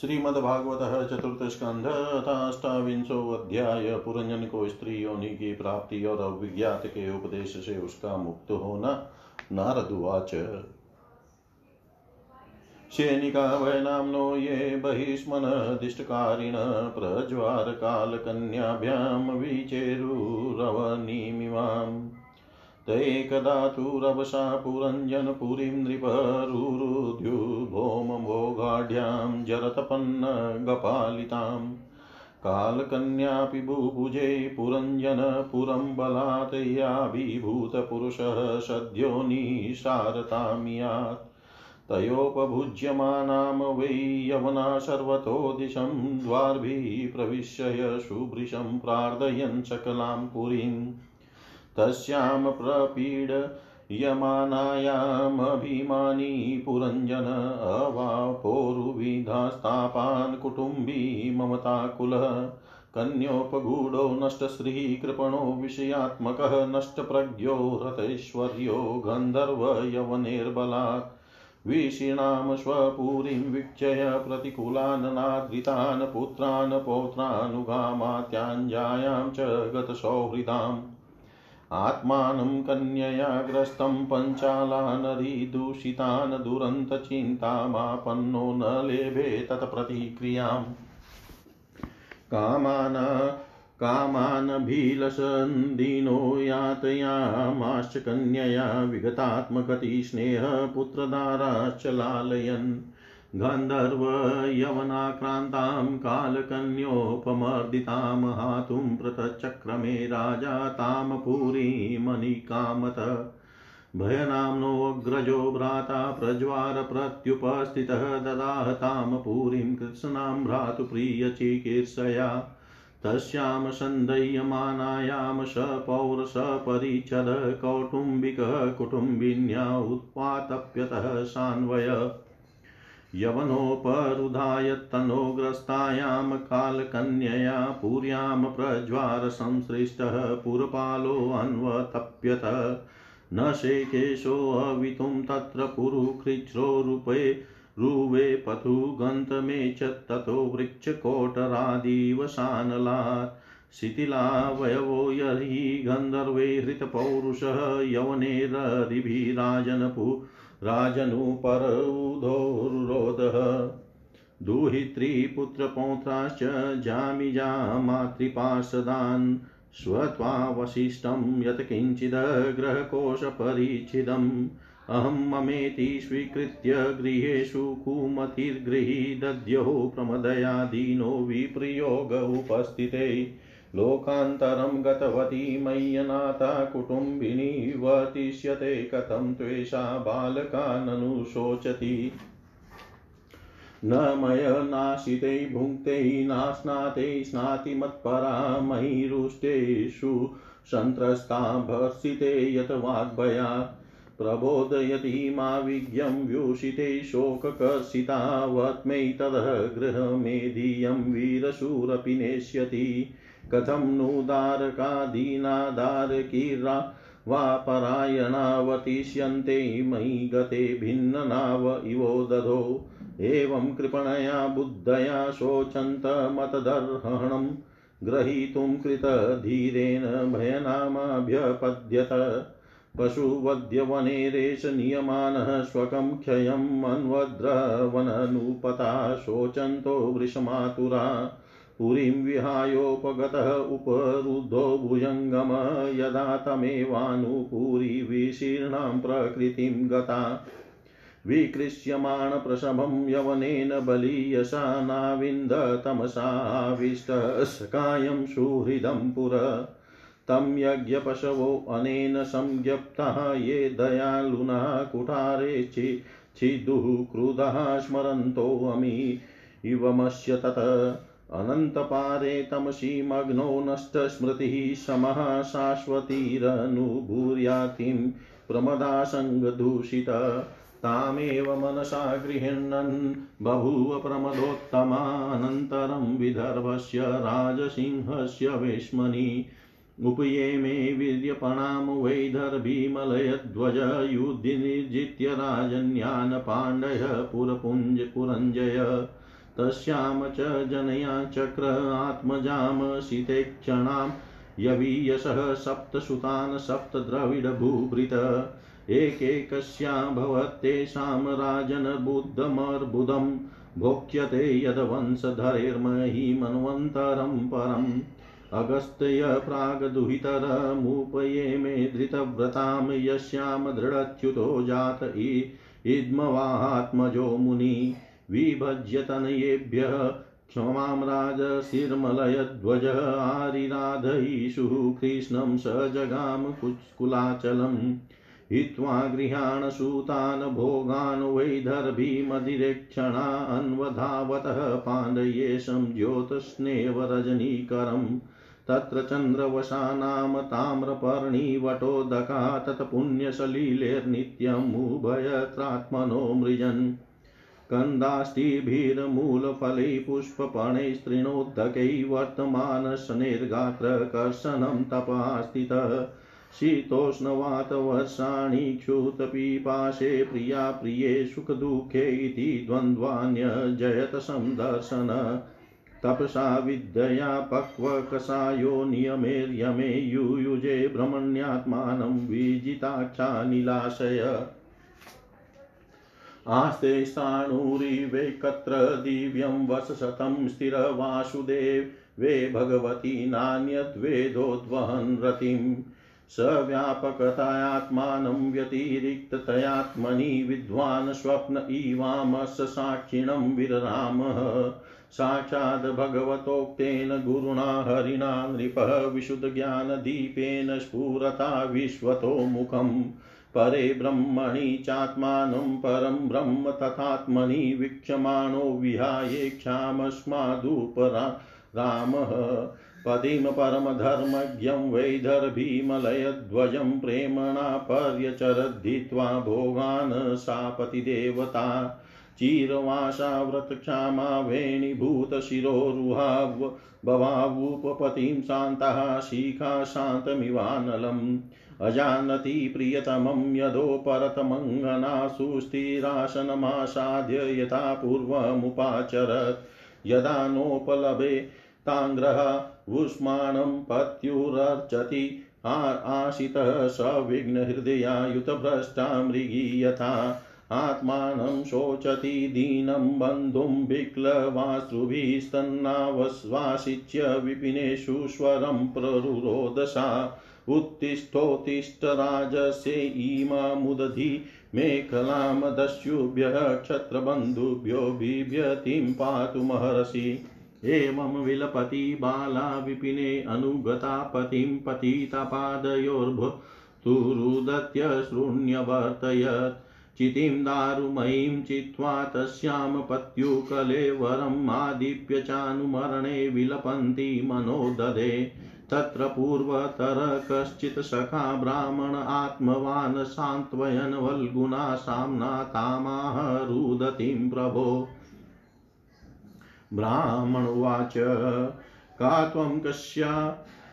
श्रीमद्भागवत चतुर्थ स्कंध अध्याय पुरंजन को स्त्री योनि की प्राप्ति और अविज्ञात के उपदेश से उसका मुक्त होना नारदुवाच शेनिका वैनाम्नो ये बहिष्मनदिष्टकारिण प्रज्वारकालकन्याभ्यां विचेरुरवनिमिमाम्। तु रभसा पुरञ्जनपुरीं नृपरुरुद्युभौमभोगाढ्यां जरतपन्नगपालिताम् कालकन्यापि बुभुजे पुरञ्जनपुरं बलात् याभिभूतपुरुषः सद्यो निसारतामियात्। तयोपभुज्यमानां वै यवना सर्वतो दिशं द्वार्भिः प्रविश्य शुभृशं प्रार्थयन् सकलां पुरीम् तस्यां प्रपीडयमानायामभिमानी पुरञ्जन अवापोरुविधास्तापान् कुटुम्बी ममताकुलः कन्योपगूढो नष्टश्रीः कृपणो विषयात्मकः नष्टप्रज्ञो रथैश्वर्यो गन्धर्वयवनेर्बलात् विषीणां स्वपुरीं वीक्षय प्रतिकूलान् नाद्रितान् पुत्रान् पौत्रानुगामात्याञ्जायां च गतसौहृदाम् आत्मानं कन्यया ग्रस्तं पञ्चालानरिदूषितान् दुरन्तचिन्तामापन्नो न लेभे तत्प्रतिक्रियाम्। कामान कामानभिलसन्दीनो यातयामाश्च कन्यया विगतात्मकति स्नेहपुत्रदाराश्च लालयन् गन्धर्वयवनाक्रान्तां कालकन्योपमर्दितां हातुं पृथच्चक्रमे राजा तां पुरीमनिकामत भयनाम्नोऽग्रजो भ्राता प्रज्वारप्रत्युपस्थितः ददाह तां पुरीं कृत्स्नां भ्रातुप्रियचिकीर्षया तस्यां सन्दह्यमानायां सपौरसपरिच्छद कौटुम्बिकः उत्पातप्यतः सान्वय। यवनोपरुधाय तनोग्रस्तायां कालकन्यया पुर्यां प्रज्वारसंसृष्टः पुरपालोऽन्वतप्यत न शेकेशोऽवितुं तत्र पुरुकृच्छ्रोरूपे रुवे पथु गन्तमे च ततो वृक्षकोटरादिवसानलात् शिथिलावयवो यर्हि गन्धर्वे हृतपौरुषः, यवनेररिभिराजनपु राजनुपरोधोरुरोधः दुहित्रीपुत्रपौत्राश्च जामिजा मातृपार्षदान्। स्वत्वावशिष्टं यत्किञ्चिदग्रहकोशपरिच्छिदम् अहं ममेति स्वीकृत्य गृहेषु कुमतिर्गृही दद्योः प्रमदया दीनो विप्रयोग उपस्थिते। लोकान्तरं गतवती मय्यनाथा कुटुम्बिनी वतिष्यते कथं त्वेषा बालकाननुशोचति न मयनाशिते भुङ्क्ते नास्नाते स्नाति मत्परा मयि रुष्टेषु सन्त्रस्ता भर्षिते यत वाग्भयात् प्रबोधयति मा व्यूषिते शोककर्षितावत्मै ततः गृहमेधियं वीरशूरपि नेष्यति। कथं नु दारकादीनादारकीर्रा वा परायणावतिष्यन्ते मयि गते भिन्ननाव इवो दधो। एवं कृपणया बुद्धया शोचन्तमतदर्हणं ग्रहीतुं कृतधीरेण भयनामाभ्यपद्यत। पशुवद्यवनेरेश नियमानः स्वकं क्षयम् अन्वद्रवननुपता शोचन्तो वृषमातुरा। पुरीं विहायोपगतः उपरुद्धो भुजङ्गम यदा तमेवानुपुरी विशीर्णां प्रकृतिं गता। विकृष्यमाणप्रसभं यवनेन बलीयसा नाविन्दतमसाविष्टस्कायं सुहृदं पुर। तं यज्ञपशवो अनेन संज्ञप्तः, ये दयालुना कुठारे चि छिदुः क्रुधः स्मरन्तोऽमि इवमस्य तत् अनन्तपारे तमसि मग्नो नष्टस्मृतिः समः शाश्वतीरनुभूर्यातिं प्रमदासङ्गदूषित तामेव मनसा गृह्णन् बभूव प्रमदोत्तमानन्तरं विदर्भस्य राजसिंहस्य वेश्मनि। उपये मे वीर्यपणां वैदर्भीमलयध्वज युद्धि निर्जित्य राजन्यान् पाण्डय पुरपुञ्ज पुरञ्जय। तस्यां च जनया चक्र आत्मजां शीतेक्षणां यवीयसः सप्तसुतान् सप्तद्रविडभूभृत। एकैकस्या भवत्तेषां राजनबुद्धमर्बुदं भोक्ष्यते यद्वंशधरेर्महीमन्वन्तरं परम्। अगस्त्य प्राग्दुहितरमुपये मे धृतव्रतां यस्यां दृढच्युतो जात इद्मवात्मजो मुनि। विभज्यतनयेभ्यः क्षमां राजशिर्मलयध्वज आरिराधयीषु कृष्णं स जगाम कुलाचलम् हित्वा गृहाण सूतान् भोगान् वैदर्भीमधिरेक्षणा अन्वधावतः पाण्डयेशं ज्योत्स्नेव रजनीकरम् तत्र चन्द्रवशा नाम ताम्रपर्णिवटोदका तत्पुण्यसलिलेर्नित्यमुभयत्रात्मनो मृजन्। कन्दाष्टिभिर्मूलफलैः पुष्पपणैस्त्रिणोद्धकै वर्तमानशनेर्गात्रकर्षणं तपास्थितः शीतोष्णवातवर्षाणि क्षुतपिपाशे प्रिया प्रिये सुखदुःखे इति द्वन्द्वान्यजयत संदर्शन तपसा विद्यया पक्वकषायो नियमेर्यमे युयुजे ब्रह्मण्यात्मानं विजिताख्यानिलाशय आस्ते स्थाणुरिवेकत्र दिव्यं वसशतं स्थिरवासुदेवे भगवती नान्यद्वेदोद्वहन् रतिम् स व्यापकतायात्मानं व्यतिरिक्ततयात्मनि विद्वान् स्वप्न इवामस साक्षिणं विररामः। साक्षात् भगवतोक्तेन गुरुणा हरिणा नृपः विशुद्धज्ञानदीपेन स्फुरता विश्वतो मुखम् परे ब्रह्मणि चात्मानं परं ब्रह्म तथात्मनि वीक्षमाणो विहायेक्षामस्मादुपरा रामः। पतिं परमधर्मज्ञं वैदर्भीमलयध्वजं प्रेमणा पर्यचरद्धित्वा भोगान् सा पतिदेवता। चिरवासा व्रतक्षामा वेणीभूतशिरोरुहा भवावुपपतिं शान्तः शिखा शान्तमिवानलम् अजानति प्रियतमं यदोपरतमङ्गना सुस्थिरासनमासाद्य यथा पूर्वमुपाचरत्। यदा नोपलभे ताङ्ग्रः वुष्माणं पत्युरर्चति आशितः सविघ्नहृदयायुतभ्रष्टा मृगी यथा आत्मानं शोचति दीनं बन्धुं विक्लवाश्रुभिस्तन्नावश्वासिच्य विपिनेषु स्वरं प्ररुरोदशा उत्तिष्ठोत्तिष्ठ राजस्य इमामुदधि मेखलां दस्युभ्यः क्षत्रबन्धुभ्यो बिभ्यतिं पातु महर्षि। एवं विलपति बाला विपिने अनुगता पतिं पतितापादयोर्भुरुदत्य शृण्यवर्तयत् चितिं दारुमयीं चित्वा तस्यां पत्युकलेवरम् आदिप्य चानुमरणे विलपन्ति मनो ददे तत्र पूर्वतर कश्चित् सखा ब्राह्मण आत्मवान् सान्त्वयन् वल्गुना साम्ना तामाह रुदतीं प्रभो। ब्राह्मणुवाच का त्वं कस्या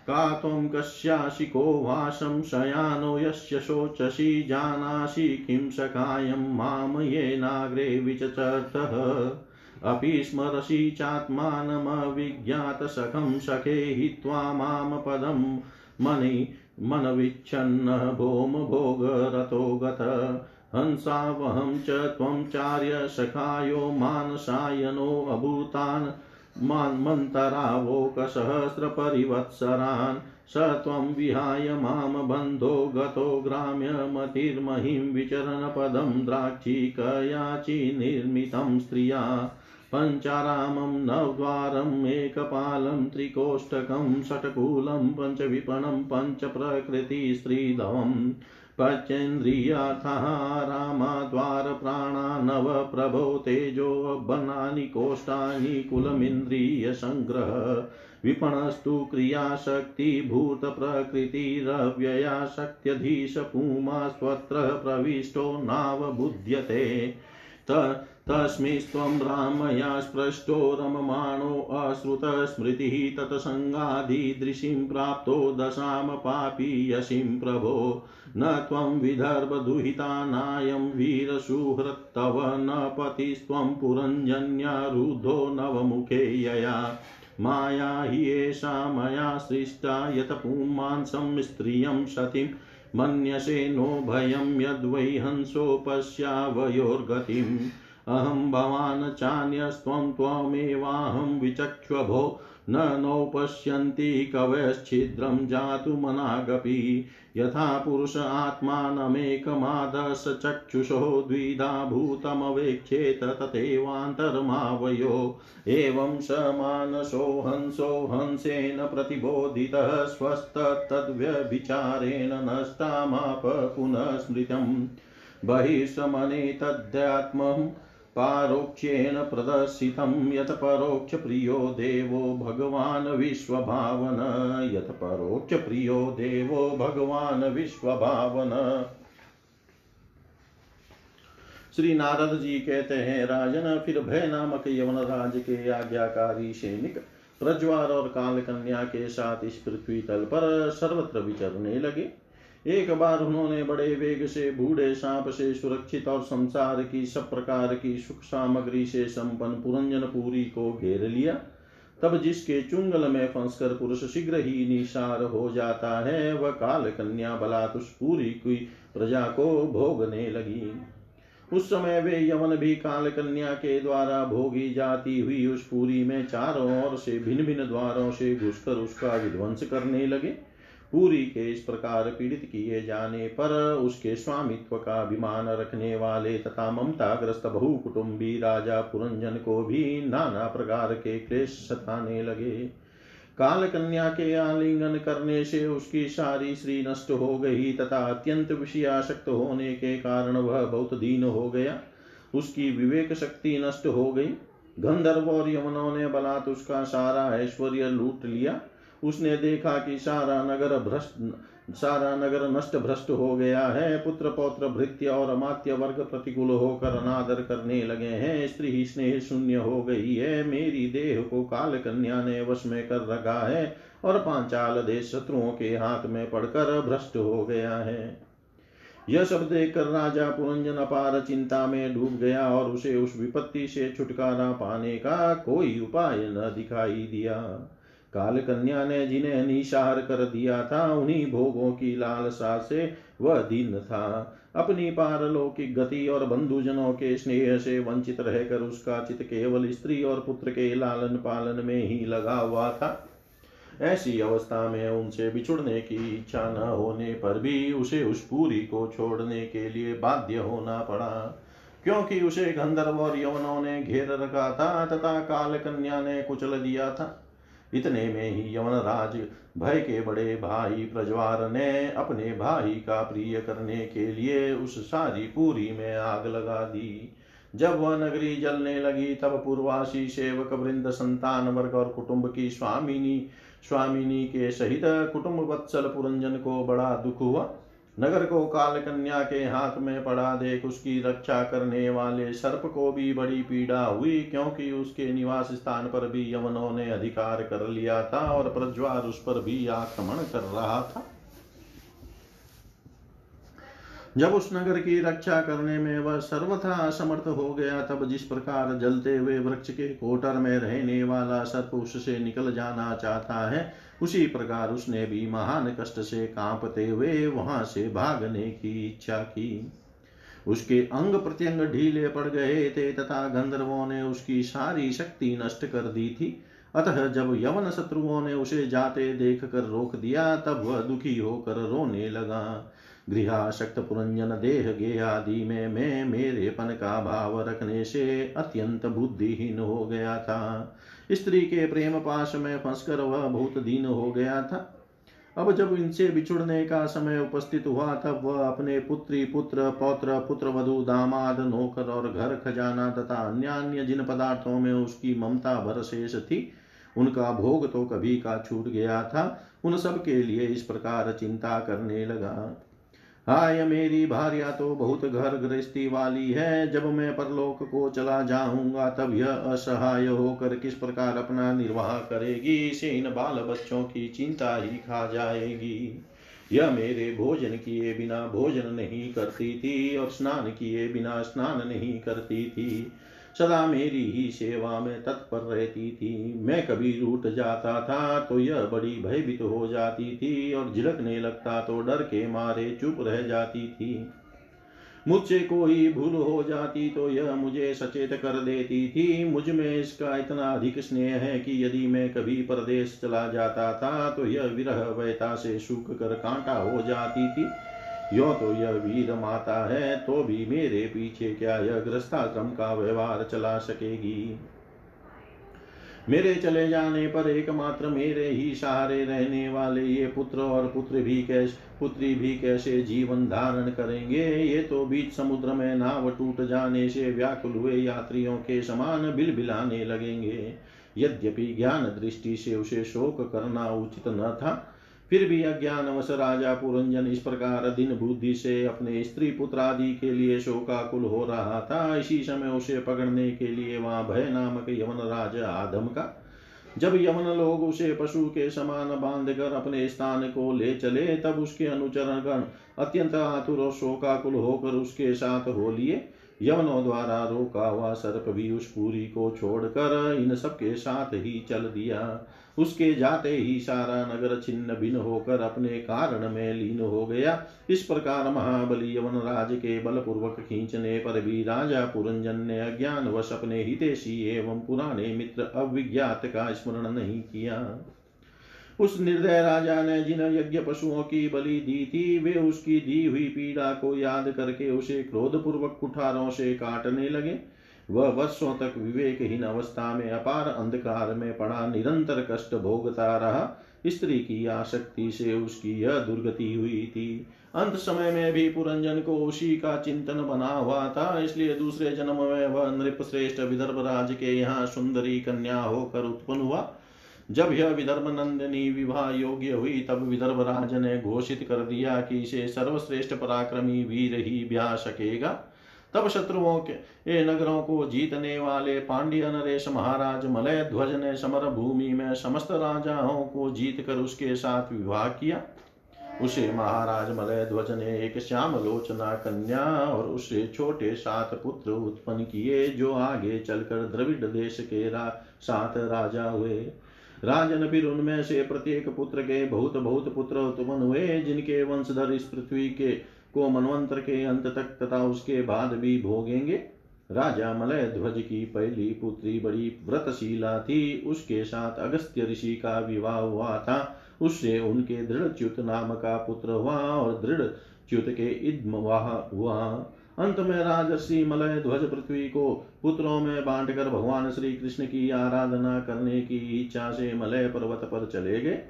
का त्वं कस्यासि को वा संशयानो यस्य शोचसि जानासि किं सखायं माँ येनाग्रे विचचर्तः अपि स्मरसि चात्मानमविज्ञातसखं सखे हित्वा माँ पदं मनि मनविच्छन्न भोम भोगरतो गत। हंसावहं च त्वं चार्य सखायो मानसायनोऽभूतान् मान्मन्तरावोकसहस्रपरिवत्सरान्। स त्वं विहाय माँ बन्धो गतो ग्राम्यमतिर्महिं विचरणपदं द्राक्षिकयाचि निर्मितं स्त्रिया। पञ्चारामं नवद्वारम् एकपालं त्रिकोष्टकं षट्कूलं पञ्चविपणं पञ्चप्रकृतिस्त्रीधवम् पचेन्द्रियार्थः रामाद्वारप्राणा नवप्रभो तेजोबनानि कोष्ठानि कुलमिन्द्रियसङ्ग्रह विपणस्तु क्रियाशक्तिभूतप्रकृतिरव्यया शक्त्यधीश पुमा स्वत्र प्रविष्टो नावबुध्यते तस्मिस्त्वं रामया स्पृष्टो रममाणोऽश्रुतस्मृतिः तत्सङ्गादिदृशीं प्राप्तो दशां पापीयसीं प्रभो। न त्वं विदर्भदुहितानायं वीरसुहृत्तव न पतिस्त्वं पुरञ्जन्यारुद्धो नवमुखे यया। माया हि एषा मया सृष्टा यत पुमांसं स्त्रियं सतीं। मन्यसे नो भयं यद्वै हंसो पश्यावयोर्गतिम् अहं भवान् चान्यस्त्वं त्वमेवाहं विचक्ष्वभो न नो पश्यन्ति कवयश्छिद्रं जातुमनागपि यथा पुरुष आत्मानमेकमादश चक्षुषो द्विधा भूतमवेक्षेत तथैवान्तर्मावयो। एवं स मानसो हंसो हंसेन प्रतिबोधितः स्वस्तत्तद्व्यभिचारेण नष्टामाप पुनः स्मृतम्। बहिर्शमने तद्यात्मम् पारोक्ष्येण प्रदर्शितं यत् परोक्षप्रियो देवो भगवान् विश्वभावन। यत् परोक्षप्रियो देवो भगवान् विश्वभावन। श्री नारद जी कहते हैं, राजन, फिर भय नामक यवन राज के आज्ञाकारी सैनिक प्रज्वार और काल कन्या के साथ इस पृथ्वी तल पर सर्वत्र विचरने लगे। एक बार उन्होंने बड़े वेग से, बूढ़े सांप से सुरक्षित और संसार की सब प्रकार की सुख सामग्री से संपन्न पुरंजन पूरी को घेर लिया। तब जिसके चुंगल में फंसकर पुरुष शीघ्र ही निशार हो जाता है, वह काल कन्या बलात् उस पूरी की प्रजा को भोगने लगी। उस समय वे यवन भी काल कन्या के द्वारा भोगी जाती हुई उस पूरी में चारों ओर से भिन्न भिन्न द्वारों से घुसकर उसका विध्वंस करने लगे। पूरी के इस प्रकार पीड़ित किए जाने पर उसके स्वामित्व का अभिमान रखने वाले तथा ममता बहु कुटुंबी राजा पुरंजन को भी नाना प्रकार के क्लेश सताने लगे। काल कन्या के आलिंगन करने से उसकी सारी श्री नष्ट हो गई तथा अत्यंत विषयाशक्त होने के कारण वह बहुत दीन हो गया। उसकी विवेक शक्ति नष्ट हो गई। गंधर्व और यमुनों ने बलात् उसका सारा ऐश्वर्य लूट लिया। उसने देखा कि सारा नगर भ्रष्ट, सारा नगर नष्ट भ्रष्ट हो गया है। पुत्र, पौत्र, भृत्य और अमात्य वर्ग प्रतिकूल होकर अनादर करने लगे हैं। स्त्री स्नेह शून्य हो गई है। मेरी देह को काल कन्या ने वश में कर रखा है और पांचाल देश शत्रुओं के हाथ में पड़कर भ्रष्ट हो गया है। यह सब देखकर राजा पुरंजन अपार चिंता में डूब गया और उसे उस विपत्ति से छुटकारा पाने का कोई उपाय न दिखाई दिया। काल कन्या ने जिन्हें निशार कर दिया था, उन्हीं भोगों की लालसा से वह दीन था। अपनी पारलौकिक गति और बंधुजनों के स्नेह से वंचित रहकर उसका चित केवल स्त्री और पुत्र के लालन पालन में ही लगा हुआ था। ऐसी अवस्था में उनसे बिछुड़ने की इच्छा न होने पर भी उसे उस पूरी को छोड़ने के लिए बाध्य होना पड़ा। क्योंकि उसे गंधर्व और यवनों ने घेर रखा था, तथा काल कन्या ने कुचल दिया था। इतने में ही यवन राज भय के बड़े भाई प्रज्वार ने अपने भाई का प्रिय करने के लिए उस सारी पूरी में आग लगा दी। जब वह नगरी जलने लगी, तब पूर्वासी सेवक, वृंद, संतान वर्ग और कुटुंब की स्वामिनी स्वामिनी के सहित कुटुंब वत्सल पुरंजन को बड़ा दुख हुआ। नगर को काल कन्या के हाथ में पड़ा देख उसकी रक्षा करने वाले सर्प को भी बड़ी पीड़ा हुई, क्योंकि उसके निवास स्थान पर भी यवनों ने अधिकार कर लिया था और प्रज्वार उस पर भी आक्रमण कर रहा था। जब उस नगर की रक्षा करने में वह सर्वथा असमर्थ हो गया, तब जिस प्रकार जलते हुए वृक्ष के कोटर में रहने वाला सर्प उससे निकल जाना चाहता है उसी प्रकार उसने भी महान कष्ट से कांपते हुए वहाँ से भागने की इच्छा की। उसके अंग प्रत्यंग ढीले पड़ गए थे तथा गंधर्वों ने उसकी सारी शक्ति नष्ट कर दी थी। अतः जब यवन शत्रुओं ने उसे जाते देख कर रोक दिया, तब वह दुखी होकर रोने लगा। गृहाशक्त पुरंजन देह गे आदि में मैं मेरेपन का भाव रखने से अत्यंत बुद्धिहीन हो गया था। स्त्री के प्रेम पाश में फंसकर वह बहुत दीन हो गया था। अब जब इनसे बिछुड़ने का समय उपस्थित हुआ, तब वह अपने पुत्री, पुत्र, पौत्र, पुत्र, वधु, दामाद, नौकर और घर खजाना तथा अन्य अन्य जिन पदार्थों में उसकी ममता भर शेष थी, उनका भोग तो कभी का छूट गया था। उन सब के लिए इस प्रकार चिंता करने लगा। हाय मेरी भार्या तो बहुत घर गृहस्थी वाली है। जब मैं परलोक को चला जाऊँगा, तब यह असहाय होकर किस प्रकार अपना निर्वाह करेगी? इसे इन बाल बच्चों की चिंता ही खा जाएगी। यह मेरे भोजन किए बिना भोजन नहीं करती थी और स्नान किए बिना स्नान नहीं करती थी। सदा मेरी ही सेवा में तत्पर रहती थी। मैं कभी रूठ जाता था तो यह बड़ी भयभीत हो जाती थी और झिलकने लगता तो डर के मारे चुप रह जाती थी। मुझसे कोई भूल हो जाती तो यह मुझे सचेत कर देती थी। मुझमें इसका इतना अधिक स्नेह है कि यदि मैं कभी परदेश चला जाता था तो यह विरह वैता से सूख कर कांटा हो जाती थी। यो तो यह वीर माता है तो भी मेरे पीछे क्या यह ग्रस्ताश्रम का व्यवहार चला सकेगी? मेरे चले जाने पर एकमात्र मेरे ही सहारे रहने वाले ये पुत्र और पुत्र भी कैसे, पुत्री भी कैसे जीवन धारण करेंगे? ये तो बीच समुद्र में नाव टूट जाने से व्याकुल हुए यात्रियों के समान बिल बिलाने लगेंगे। यद्यपि ज्ञान दृष्टि से उसे शोक करना उचित न था फिर भी अज्ञानवश राजा पुरंजन इस प्रकार दिन बुद्धि से अपने स्त्री पुत्र आदि के लिए शोकाकुल हो रहा था। इसी समय उसे पकड़ने के लिए वहाँ भय नामक यवन राज आदम का। जब यवन लोग उसे पशु के समान बाँध कर अपने स्थान को ले चले, तब उसके अनुचरण गण अत्यंत आतुर और शोकाकुल होकर उसके साथ हो लिए। यवनों द्वारा रोका हुआ सर्प भी उस पूरी को छोड़कर इन सबके साथ ही चल दिया। उसके जाते ही सारा नगर छिन्न भिन्न होकर अपने कारण में लीन हो गया। इस प्रकार महाबली यवन राज के बलपूर्वक खींचने पर भी राजा पुरंजन ने अज्ञान वश अपने हितेशी एवं पुराने मित्र अविज्ञात का स्मरण नहीं किया। उस निर्दय राजा ने जिन यज्ञ पशुओं की बलि दी थी, वे उसकी दी हुई पीड़ा को याद करके उसे क्रोध पूर्वक कुठारों से काटने लगे। वह वर्षों तक विवेकहीन अवस्था में अपार अंधकार में पड़ा निरंतर कष्ट भोगता रहा। स्त्री की आसक्ति से उसकी यह दुर्गति हुई थी। अंत समय में भी पुरंजन को उसी का चिंतन बना हुआ था, इसलिए दूसरे जन्म में वह नृप श्रेष्ठ विदर्भ राज के यहाँ सुंदरी कन्या होकर उत्पन्न हुआ। जब यह विदर्भ नंदिनी विवाह योग्य हुई, तब विदर्भ राज ने घोषित कर दिया कि इसे सर्वश्रेष्ठ पराक्रमी वीर ही ब्याह सकेगा। तब शत्रुओं के नगरों को जीतने वाले पांड्य नरेश महाराज मलय ध्वज ने समर भूमि में समस्त राजाओं को जीत कर उसके साथ विवाह किया। उसे महाराज मलय ध्वज ने एक श्याम लोचना कन्या और उससे छोटे सात पुत्र उत्पन्न किए जो आगे चलकर द्रविड़ देश के रा, सात राजा हुए। राजन फिर उनमें से प्रत्येक पुत्र के बहुत बहुत पुत्र उत्पन्न हुए जिनके वंशधर इस पृथ्वी के को मनवंतर के अंत तक तथा उसके बाद भी भोगेंगे। राजा मलय ध्वज की पहली पुत्री बड़ी व्रतशीला थी। उसके साथ अगस्त्य ऋषि का विवाह हुआ था। उससे उनके दृढ़च्युत नाम का पुत्र हुआ और दृढ़ च्युत के इद्मवाह हुआ। अंत में राजर्षि मलय ध्वज पृथ्वी को पुत्रों में बांटकर भगवान श्री कृष्ण की आराधना करने की इच्छा से मलय पर्वत पर चले गए।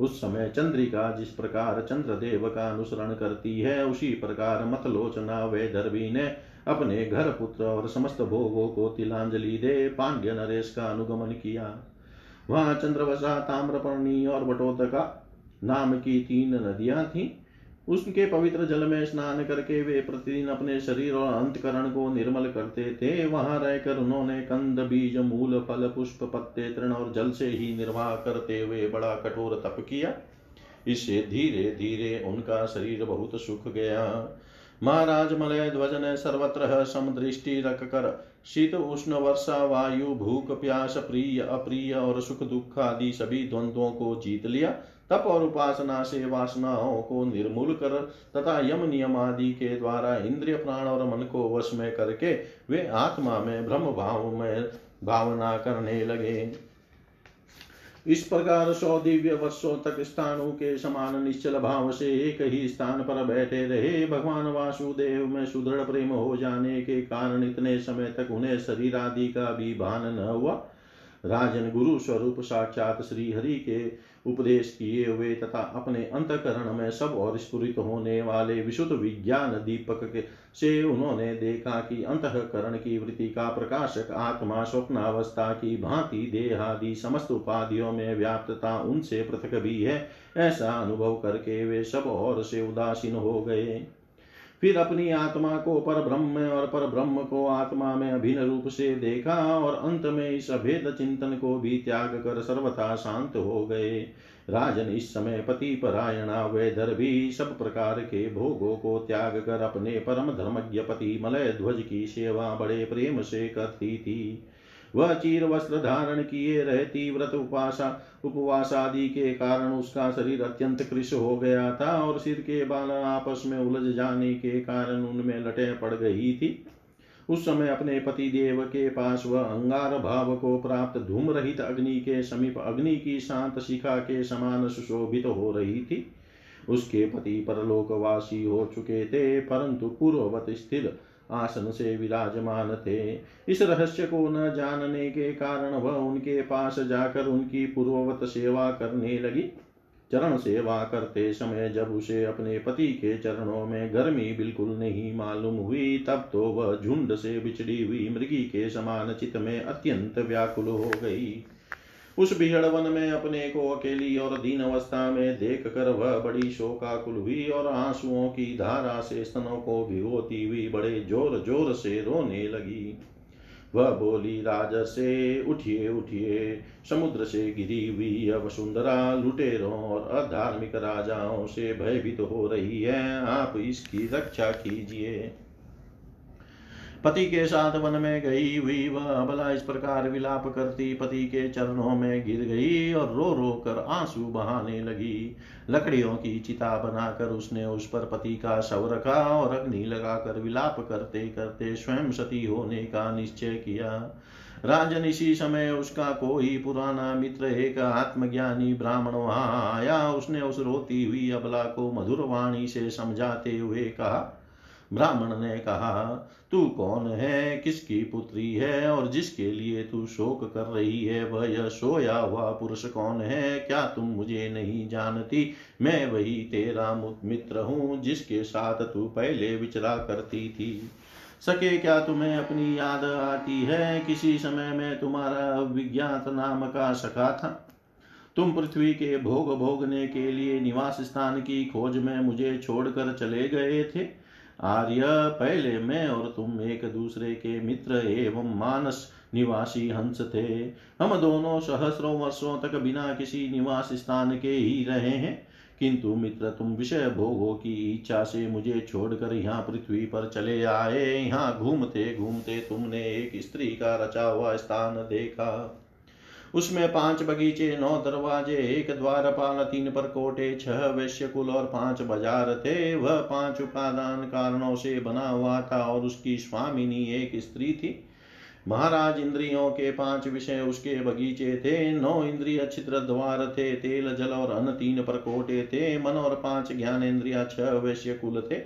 उस समय चंद्रिका जिस प्रकार चंद्रदेव का अनुसरण करती है, उसी प्रकार मतलोचना वैदर्भी ने अपने घर पुत्र और समस्त भोगों को तिलांजलि दे पांड्य नरेश का अनुगमन किया। वहाँ चंद्रवशा ताम्रपर्णी और बटोतका नाम की तीन नदियाँ थीं। उसके पवित्र जल में स्नान करके वे प्रतिदिन अपने शरीर और अंतकरण को निर्मल करते थे। वहाँ रहकर उन्होंने कंद, बीज, मूल, फल, पुष्प, पत्ते, तृण और जल से ही निर्वाह करते हुए बड़ा कठोर तप किया। इससे धीरे धीरे उनका शरीर बहुत सुख गया। महाराज मलय ध्वज ने सर्वत्र समदृष्टि रख कर शीत, उष्ण, वर्षा, वायु, भूख, प्यास, प्रिय, अप्रिय और सुख दुख आदि सभी द्वंद्वों को जीत लिया। तप और उपासना से वासनाओं को निर्मूल कर तथा यम नियम आदि के द्वारा इंद्रिय प्राण और मन को वश में करके वे आत्मा में ब्रह्म भाव में भावना करने लगे। इस प्रकार सौ दिव्य वर्षों तक स्थानों के समान निश्चल भाव से एक ही स्थान पर बैठे रहे। भगवान वासुदेव में सुदृढ़ प्रेम हो जाने के कारण इतने समय तक उन्हें शरीर आदि का भी भान न हुआ। राजन गुरु स्वरूप साक्षात श्री हरि के उपदेश किए हुए तथा अपने अंतकरण में सब और स्फुरित होने वाले विशुद्ध विज्ञान दीपक के से उन्होंने देखा कि अंतकरण की वृत्ति का प्रकाशक आत्मा, स्वप्नावस्था की भांति देहादि समस्त उपाधियों में व्याप्तता उनसे पृथक भी है। ऐसा अनुभव करके वे सब और से उदासीन हो गए। फिर अपनी आत्मा को पर ब्रह्म और पर ब्रह्म को आत्मा में अभिन्न रूप से देखा और अंत में इस अभेद चिंतन को भी त्याग कर सर्वथा शांत हो गए। राजन इस समय पति परायणा, वेदर भी सब प्रकार के भोगों को त्याग कर अपने परम धर्मज्ञ पति मलय ध्वज की सेवा बड़े प्रेम से करती थी। वह चीर वस्त्र धारण किए रहती व्रत उपासा उपवास आदि के कारण उसका शरीर अत्यंत कृष हो गया था और सिर के बाल आपस में उलझ जाने के कारण उनमें लटे पड़ गई थी। उस समय अपने पति देव के पास वह अंगार भाव को प्राप्त धूम रहित अग्नि के समीप अग्नि की शांत शिखा के समान सुशोभित हो रही थी। उसके पति परलोकवासी हो चुके थे, परंतु पूर्ववत स्थिर आसन से विराजमान थे। इस रहस्य को न जानने के कारण वह उनके पास जाकर उनकी पूर्ववत सेवा करने लगी। चरण सेवा करते समय जब उसे अपने पति के चरणों में गर्मी बिल्कुल नहीं मालूम हुई, तब तो वह झुंड से बिछड़ी हुई मृगी के समान चित में अत्यंत व्याकुल हो गई। उस बिहड़ वन में अपने को अकेली और दीन अवस्था में देख कर वह बड़ी शोकाकुल हुई और आंसुओं की धारा से स्तनों को भिगोती हुई बड़े ज़ोर ज़ोर से रोने लगी। वह बोली, राज से उठिए उठिए। समुद्र से गिरी हुई अब सुंदरा लुटेरों और अधार्मिक राजाओं से भयभीत तो हो रही है। आप इसकी रक्षा कीजिए। पति के साथ वन में गई हुई, वह अबला इस प्रकार विलाप करती, पति के चरणों में गिर गई और रो रो कर आँसू बहाने लगी। लकड़ियों की चिता बनाकर उसने उस पर पति का शव रखा और अग्नि लगाकर विलाप करते करते स्वयं सती होने का निश्चय किया। राजन इसी समय उसका कोई पुराना मित्र, एक आत्मज्ञानी ब्राह्मण वहाँ आया। उसने उस रोती हुई अबला को मधुर वाणी से समझाते हुए कहा, ब्राह्मण ने कहा तू कौन है? किसकी पुत्री है? और जिसके लिए तू शोक कर रही है? वह यह सोया हुआ पुरुष कौन है? क्या तुम मुझे नहीं जानती? मैं वही तेरा मित्र हूँ, जिसके साथ तू पहले विचरा करती थी। सके क्या तुम्हें अपनी याद आती है? किसी समय में तुम्हारा विज्ञात नाम का सखा था। तुम पृथ्वी के भोग भोगने के लिए निवास स्थान की खोज में मुझे छोड़कर चले गए थे। आर्य, पहले मैं और तुम एक दूसरे के मित्र एवं मानस निवासी हंस थे। हम दोनों सहस्रों वर्षों तक बिना किसी निवास स्थान के ही रहे हैं। किंतु मित्र, तुम विषय भोगों की इच्छा से मुझे छोड़कर यहाँ पृथ्वी पर चले आए। यहाँ घूमते घूमते तुमने एक स्त्री का रचा हुआ स्थान देखा। उसमें पाँच बगीचे, नौ दरवाजे, एक द्वारपाल, तीन पर कोटे छह वैश्य कुल और पाँच बाज़ार थे। वह पाँच उपादान कारणों से बना हुआ था और उसकी स्वामिनी एक स्त्री थी। महाराज इंद्रियों के पाँच विषय उसके बगीचे थे। नौ इंद्रिय छिद्र द्वार थे, तेल, जल और अन्न तीन प्रकोटे थे। मन और पाँच ज्ञान इंद्रिया छह वैश्य कुल थे।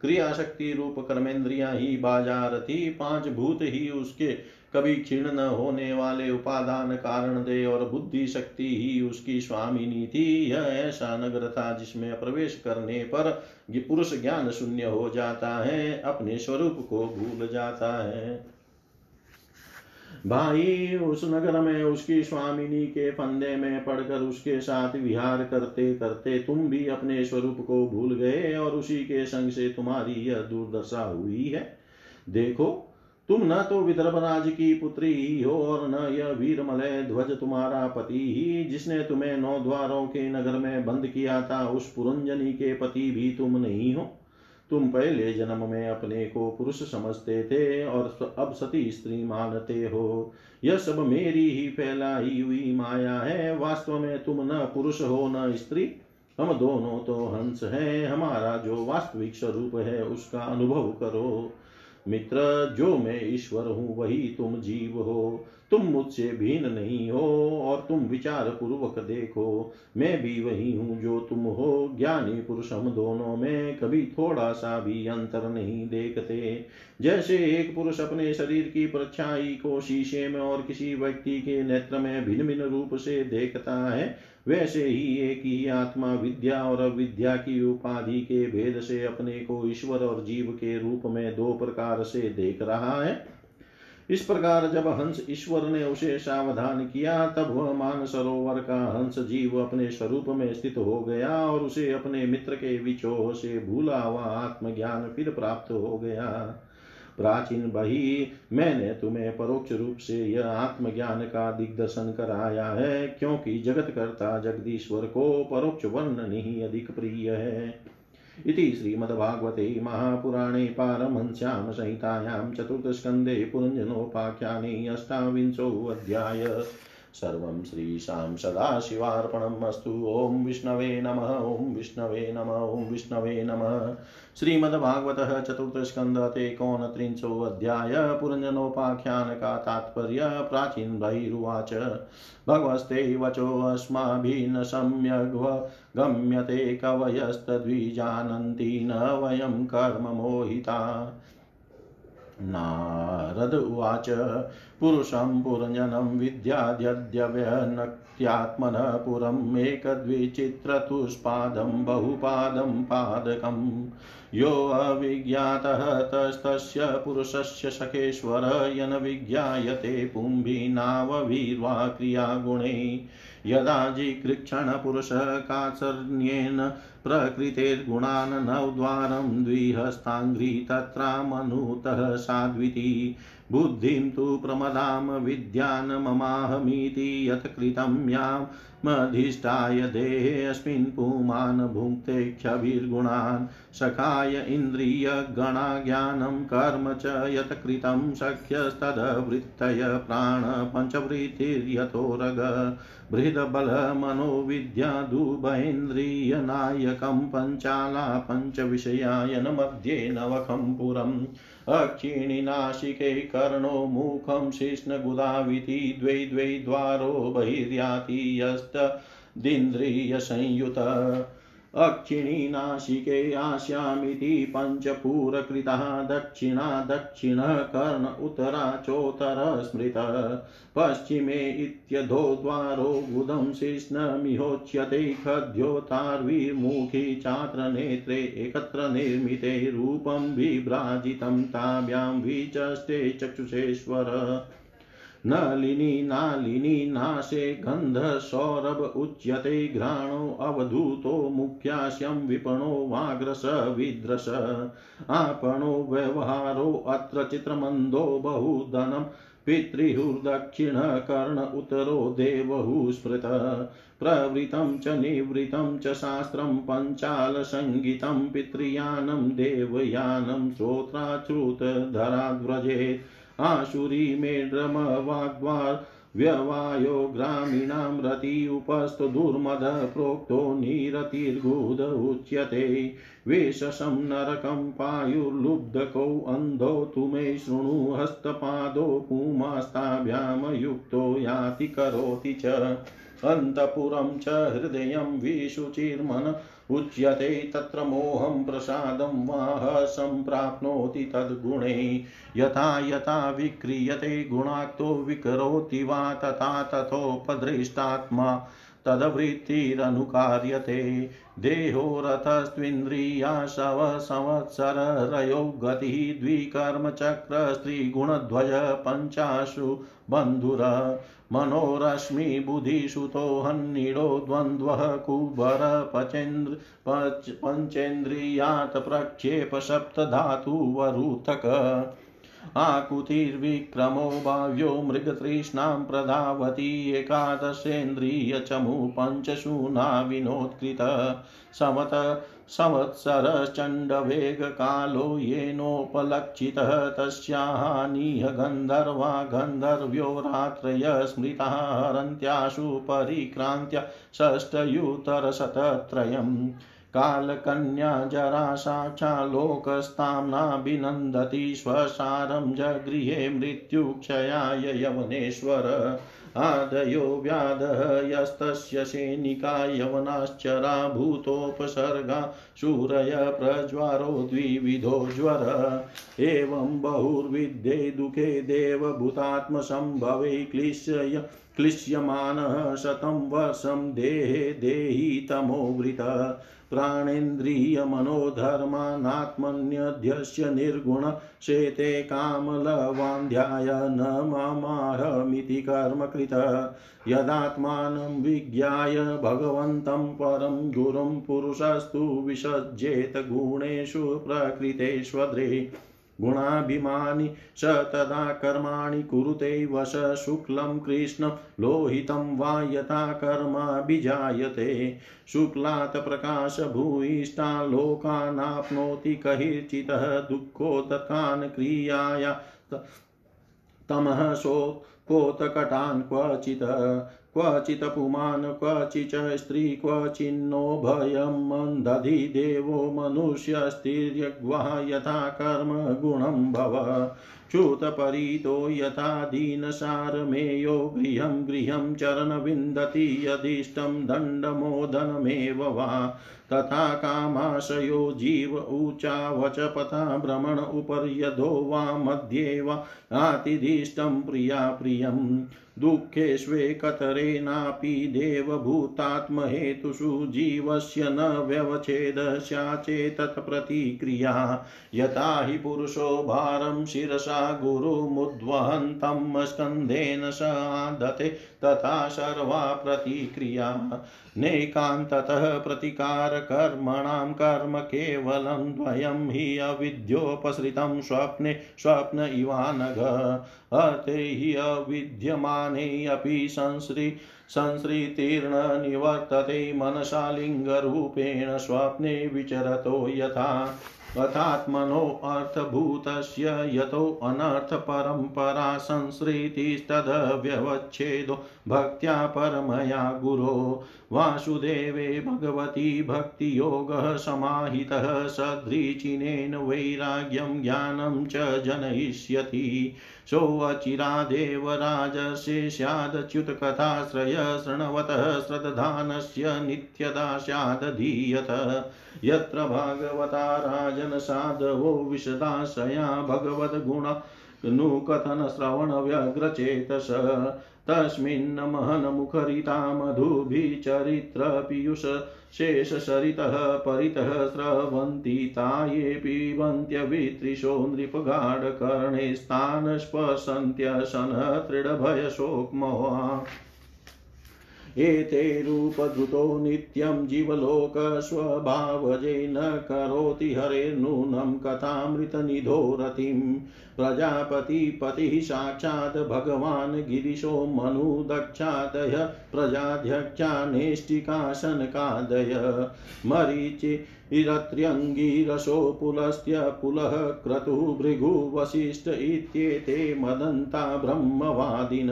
क्रिया शक्ति रूप कर्मेंद्रिया ही बाज़ार थी। पाँच भूत ही उसके कभी क्षीण न होने वाले उपादान कारण दे और बुद्धि शक्ति ही उसकी स्वामिनी थी यह ऐसा नगर था जिसमें प्रवेश करने पर पुरुष ज्ञान शून्य हो जाता है, अपने स्वरूप को भूल जाता है। भाई, उस नगर में उसकी स्वामिनी के फंदे में पड़कर उसके साथ विहार करते करते तुम भी अपने स्वरूप को भूल गए और उसी के संग से तुम्हारी यह दुर्दशा हुई है। देखो तुम न तो विदर्भराज की पुत्री ही हो और न यह वीर मलय ध्वज तुम्हारा पति ही, जिसने तुम्हें नौ द्वारों के नगर में बंद किया था, उस पुरंजनी के पति भी तुम नहीं हो। तुम पहले जन्म में अपने को पुरुष समझते थे और अब सती स्त्री मानते हो। यह सब मेरी ही फैलाई हुई माया है, वास्तव में तुम न पुरुष हो, न स्त्री। हम दोनों तो हंस हैं, हमारा जो वास्तविक स्वरूप है, उसका अनुभव करो। मित्र, जो मैं ईश्वर हूँ, वही तुम जीव हो। तुम मुझसे भिन्न नहीं हो, और तुम विचार पूर्वक देखो। मैं भी वही हूँ जो तुम हो। ज्ञानी पुरुष हम दोनों में कभी थोड़ा सा भी अंतर नहीं देखते। जैसे एक पुरुष अपने शरीर की परछाई को शीशे में और किसी व्यक्ति के नेत्र में भिन्न भिन्न रूप से देखता है वैसे ही एक ही आत्मा विद्या और अविद्या की उपाधि के भेद से अपने को ईश्वर और जीव के रूप में दो प्रकार से देख रहा है। इस प्रकार जब हंस ईश्वर ने उसे सावधान किया, तब वह मान सरोवर का हंस जीव अपने स्वरूप में स्थित हो गया और उसे अपने मित्र के विचोह से भूला हुआ आत्मज्ञान फिर प्राप्त हो गया। प्राचीन बही। मैंने तुम्हें परोक्ष रूप से यह आत्मज्ञान का दिग्दर्शन कराया है, क्योंकि जगतकर्ता जगदीश्वर को परोक्ष वर्ण नहीं अधिक प्रिय है। इति श्रीमद्भागवते महापुराणे पारमहंस्यां संहितायां चतुर्थस्कन्धे पुरञ्जनोपाख्याने अष्टाविंशोऽध्याय। सर्वं श्रीशां सदाशिवार्पणम् ॐ विष्णवे नमः, ॐ विष्णवे नमः, ॐ विष्णवे नमः। श्रीमद्भागवतः चतुर्थस्कन्धते एकोनत्रिंशोऽध्याय पुरञ्जनोपाख्यान का तात्पर्य प्राचीन भैरुवाच भगवस्ते वचोऽस्माभिः सम्यग् गम्यते कवयस्तद्विजानन्ति न वयं कर्म मोहिता। नारद उवाच। पुरुषं पुरञ्जनं विद्याद्यद्यव्यनक्त्यात्मनः पुरम् एकद्विचित्रतुष्पादं बहुपादं पादकम् यो अविज्ञातः तस्तस्य पुरुषस्य सखेश्वर यनविज्ञायते पुंभिनाववीर्वा क्रियागुणे। यदा जिकृक्षणपुरुषः काचर्ण्येन प्रकृतेर्गुणान् नवद्वारं द्विहस्ताङ्घ्रि तत्रामनुतः साध्विति बुद्धिं तु प्रमदां विद्यान् ममाहमीति यत् कृतं यामधिष्ठाय देहेऽस्मिन् पुमान् भुङ्क्तेक्षभिर्गुणान् सखाय इन्द्रियगणाज्ञानं कर्म च यत् कृतं सख्यस्तदवृत्तय प्राणपञ्चवृत्तिर्यतोरग बृहदबलमनोविद्यादुभेन्द्रियनायकं पञ्चाला पञ्चविषयायन मध्ये नवखं पुरम् अक्षिणिनाशिके कर्णो मुखं शिष्णगुदाविति द्वै द्वै द्वारो बहिर्याति यस्तदिन्द्रियसंयुत अक्षिणीनाशिके आस्यामिति पञ्चपूरकृतः दक्षिणा दक्षिणः कर्ण उत्तरा चोत्तर स्मृत। पश्चिमे इत्यधो द्वारो गुदं शिष्णमिहोच्यते खद्योतार्विमुखी चात्रनेत्रे एकत्र निर्मिते रूपं विभ्राजितं ताभ्यां विचष्टे चक्षुषेश्वर। नलिनी नालिनी नाशे गन्धसौरभ उच्यते घ्राणो अवधूतो मुख्यास्यं विपणो वाग्रस विद्रस। आपणो व्यवहारो अत्र चित्रमन्दो बहुधनं पितृहुर्दक्षिणकर्ण उतरो देवहु स्मृत। प्रवृतं च निवृतं च शास्त्रं पञ्चालसङ्गीतं, पितृयानं देवयानं श्रोत्राश्रुतधराद्व्रजेत् आशुरी मेढ्रम वाग्वार् व्यवायो ग्रामीणां रति उपस्थदुर्मद प्रोक्तो निरतिर्गुद उच्यते। वेशसं नरकं पायुर्लुब्धकौ अन्धौ तु मे शृणु हस्तपादौ पुमास्ताभ्यां युक्तो याति करोति च। अन्तपुरं च हृदयं विशुचिर्मन उच्यते तत्र मोहं प्रसादं वाह सम्प्राप्नोति तद्गुणे। यथा यथा विक्रियते गुणाक्तो विकरोति वा तथा तथोपदृष्टात्मा तदवृत्तिरनुकार्यते। देहो रथस्त्विन्द्रियाशव संवत्सररयो गतिः द्विकर्मचक्रस्त्रिगुणध्वज पञ्चाशु बन्धुर। मनोरश्मिबुधिसुतो हन्निडो द्वन्द्वः कुबर पचेन्द्र पच पञ्चेन्द्रियात् प्रक्षेप सप्तधातुवरुतक। आकुतिर्विक्रमो भाव्यो मृगतृष्णां प्रधावति एकादशेन्द्रियचमु पञ्चशूना विनोत्कृत समत संवत्सरश्चण्डवेगकालो येनोपलक्षितः तस्याहानिह गन्धर्वा गन्धर्व्यो रात्रय स्मृतः हरन्त्याशु परिक्रान्त्य षष्टयुतरशतत्रयम् कालकन्या जरा साक्षालोकस्तां नाभिनन्दति स्वसारं जगृहे मृत्युक्षयाय यवनेश्वर आदयो व्याधः यस्तस्य सैनिका यवनाश्चरा भूतोपसर्गा शूरय प्रज्वारो द्विविधो ज्वर। एवं बहुर्विद्ये दुःखे देवभूतात्मसम्भवे क्लिश्य क्लिश्यमानः शतं वर्षं देहे देहि तमोवृतः प्राणेन्द्रियमनोधर्मानात्मन्यध्यस्य निर्गुण शेते कामलवान्ध्याय न मामाहमिति कर्मकृतः यदात्मानं विज्ञाय भगवन्तं परं गुरुं पुरुषस्तु विसज्येत गुणेषु प्रकृतेष्वद्रे गुणाभिमानी स तदा कर्माणि कुरुते वश शुक्लं कृष्णं लोहितं वा यथा कर्माभिजायते। शुक्लात् प्रकाशभूयिष्ठा लोकानाप्नोति कहिर्चितः दुःखोदकान् क्रियाया। तमः शोकोत्कटान् क्वचित् क्वचित् पुमान् क्वचिच स्त्री, क्वचिन्नो भयं दधि देवो मनुष्यस्तिर्यग्वः यथा कर्म गुणं भव। च्युतपरीतो यथा दीनसारमेयो गृहं गृहं चरणविन्दति यदिष्टं दण्डमोदनमेव वा। तथा कामाशयो जीव ऊचा ऊचावचपथा भ्रमण उपर्यधो वा मध्ये वा नातिदिष्टं प्रिया प्रियम् दुःखेष्वेकतरेणापि देवभूतात्महेतुषु जीवस्य न व्यवच्छेदस्याचेतत्प्रतिक्रिया यथा हि पुरुषो भारं शिरसा गुरुमुद्वहन्तं स्कन्धेन स आदते तथा सर्वा प्रतिक्रिया। नैकान्ततः प्रतिकारकर्मणां कर्म केवलं द्वयं हि अविद्योपसृतं स्वप्ने स्वप्न इवानघ। अर्थे हि अविद्यमाने अपि संसृ संसृतीर्ण मनसा लिङ्गरूपेण स्वप्ने विचरतो यथा। अथात्मनोऽर्थभूतस्य यतो अनर्थपरम्परा संसृतिस्तदव्यवच्छेदो भक्त्या परमया गुरो, वासुदेवे भगवती भक्तियोगः समाहितः, सदृचिनेन वैराग्यं ज्ञानं च जनयिष्यति। सोऽचिरादेव राजसे स्यादच्युतकथाश्रय, शृण्वतः श्रद्धानस्य नित्यदा स्यादधीयत यत्र भागवता राजन साधवो विशदाशया भगवद्गुण नुकथनश्रवणव्यग्रचेतस। तस्मिन् महनमुखरिता मधुभिचरित्रपीयूष शेषसरितः परितः स्रवन्ति ताये पिबन्त्यवितृशो नृपगाढकर्णे स्थान् स्पशन्त्यशनः तृढभयशोकमोहा एते रूपधृतो नित्यं जीवलोकस्वभावजे न करोति हरेर्नूनं कथामृतनिधो रतिं। प्रजापतिपतिः साक्षात् भगवान् गिरिशो मनुदक्षादय प्रजाध्यक्षानेष्टिकाशनकादय मरीचि इरत्र्यङ्गिरसो पुलस्त्य पुलः क्रतु भृगुवसिष्ठ इत्येते मदन्ता ब्रह्मवादिन।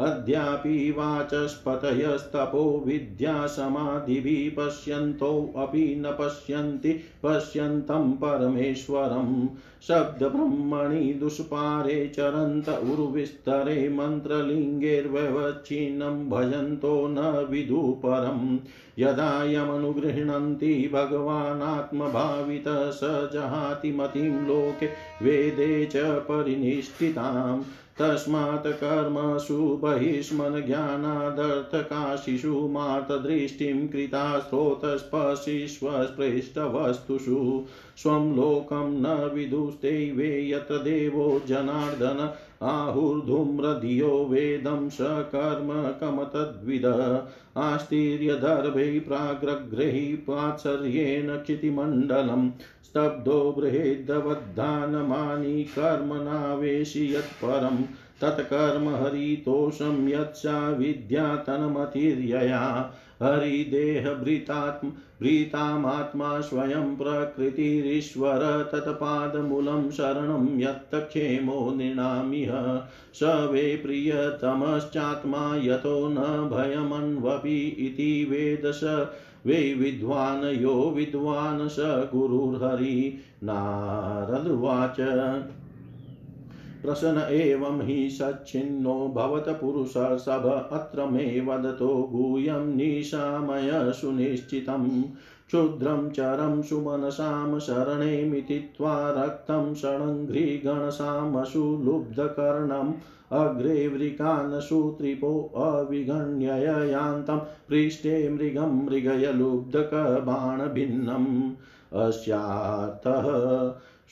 अद्यापि वाचस्पतयस्तपो विद्यासमाधिभिः पश्यन्तोऽपि न पश्यन्ति पश्यन्तं परमेश्वरम् शब्दब्रह्मणि दुष्पारे चरन्त उर्विस्तरे मन्त्रलिङ्गैर्व्यवच्छिन्नं भजन्तो न विदुपरम् यदा यमनुगृह्णन्ति भगवानात्मभावितः स जहाति मतिं लोके वेदे च परिनिष्ठिताम्। तस्मात् कर्मसु बहिष्मनज्ञानादर्थकाशिषु मातदृष्टिं कृता स्रोतस्पशिष्वस्पृष्टवस्तुषु स्वं लोकं न विदुस्तेवे यत्र देवो जनार्दन आहुर्धूम्रधियो वेदं स कर्म कमतद्विद। आस्तीर्यदर्भै प्राग्रग्रही पात्सर्येण क्षितिमण्डलम्। स्तब्धो बृहेद्वद्धानमानि कर्मनावेशि यत्परं तत्कर्म हरितोषं यत्सा विद्या तन्मतिर्यया हरिदेहभृतात्म भृतामात्मा स्वयं प्रकृतिरीश्वर तत्पादमूलं शरणं यत्तक्षेमो नृणामिह स वे प्रियतमश्चात्मा यतो न भयमन्वपि इति वेद स वे विद्वान् यो विद्वान् स गुरुर्हरि। नारदुवाच प्रसन्न एवं हि सच्छिन्नो भवत पुरुषसभ अत्र मे वदतो गुह्यं निशामय सुनिश्चितम्। क्षुद्रं चरं सुमनसां शरणे मितित्वा रक्तं षडङ्घ्रिगणसामसु लुब्धकर्णम् अग्रे वृकानसुत्रिपो अविगण्यय यान्तं पृष्ठे मृगं मृगयलुब्धकबाणभिन्नम्। अस्यार्थः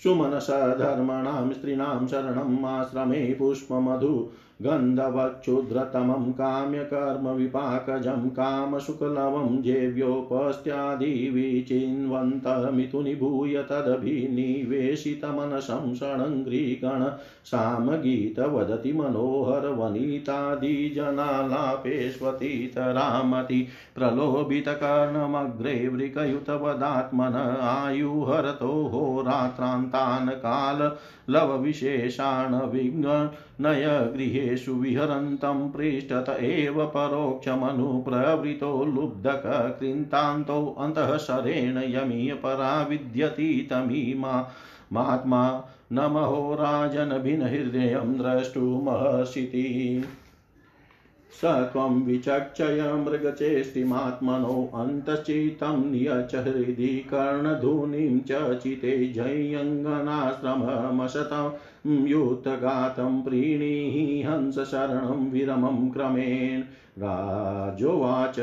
सुमनसधर्मणां स्त्रीणां शरणम् आश्रमे पुष्पमधु। गन्धवक्षुद्रतमं काम्यकर्मविपाकजं कामशुक्लवं जेव्योपस्त्यादिविचिन्वन्तमिथुनिभूय तदभिनिवेशितमनसं षडङ्घ्रिगण सामगीतवदति मनोहरवनितादिजनालापेष्वतीतरामति प्रलोभितकर्णमग्रे वृकयुतवदात्मन आयुहरतो होरात्रान्तान् काल लवविशेषान् विघ्नय गृहेषु विहरन्तं पृष्ठत एव परोक्षमनुप्रवृतो लुब्धककृन्तान्तो अन्तः शरेण यमीय परा विद्यति तमीमा महात्मा नमहो राजनभिनहृदयं द्रष्टुमहर्षिति। स त्वं विचक्षय मृगचेष्टिमात्मनो अन्तश्चितं नियच हृदि कर्णधूनिं च चिते जयङ्गनाश्रममशतं युतगातं प्रीणीहि हंसशरणं विरमं क्रमेण राजोवाच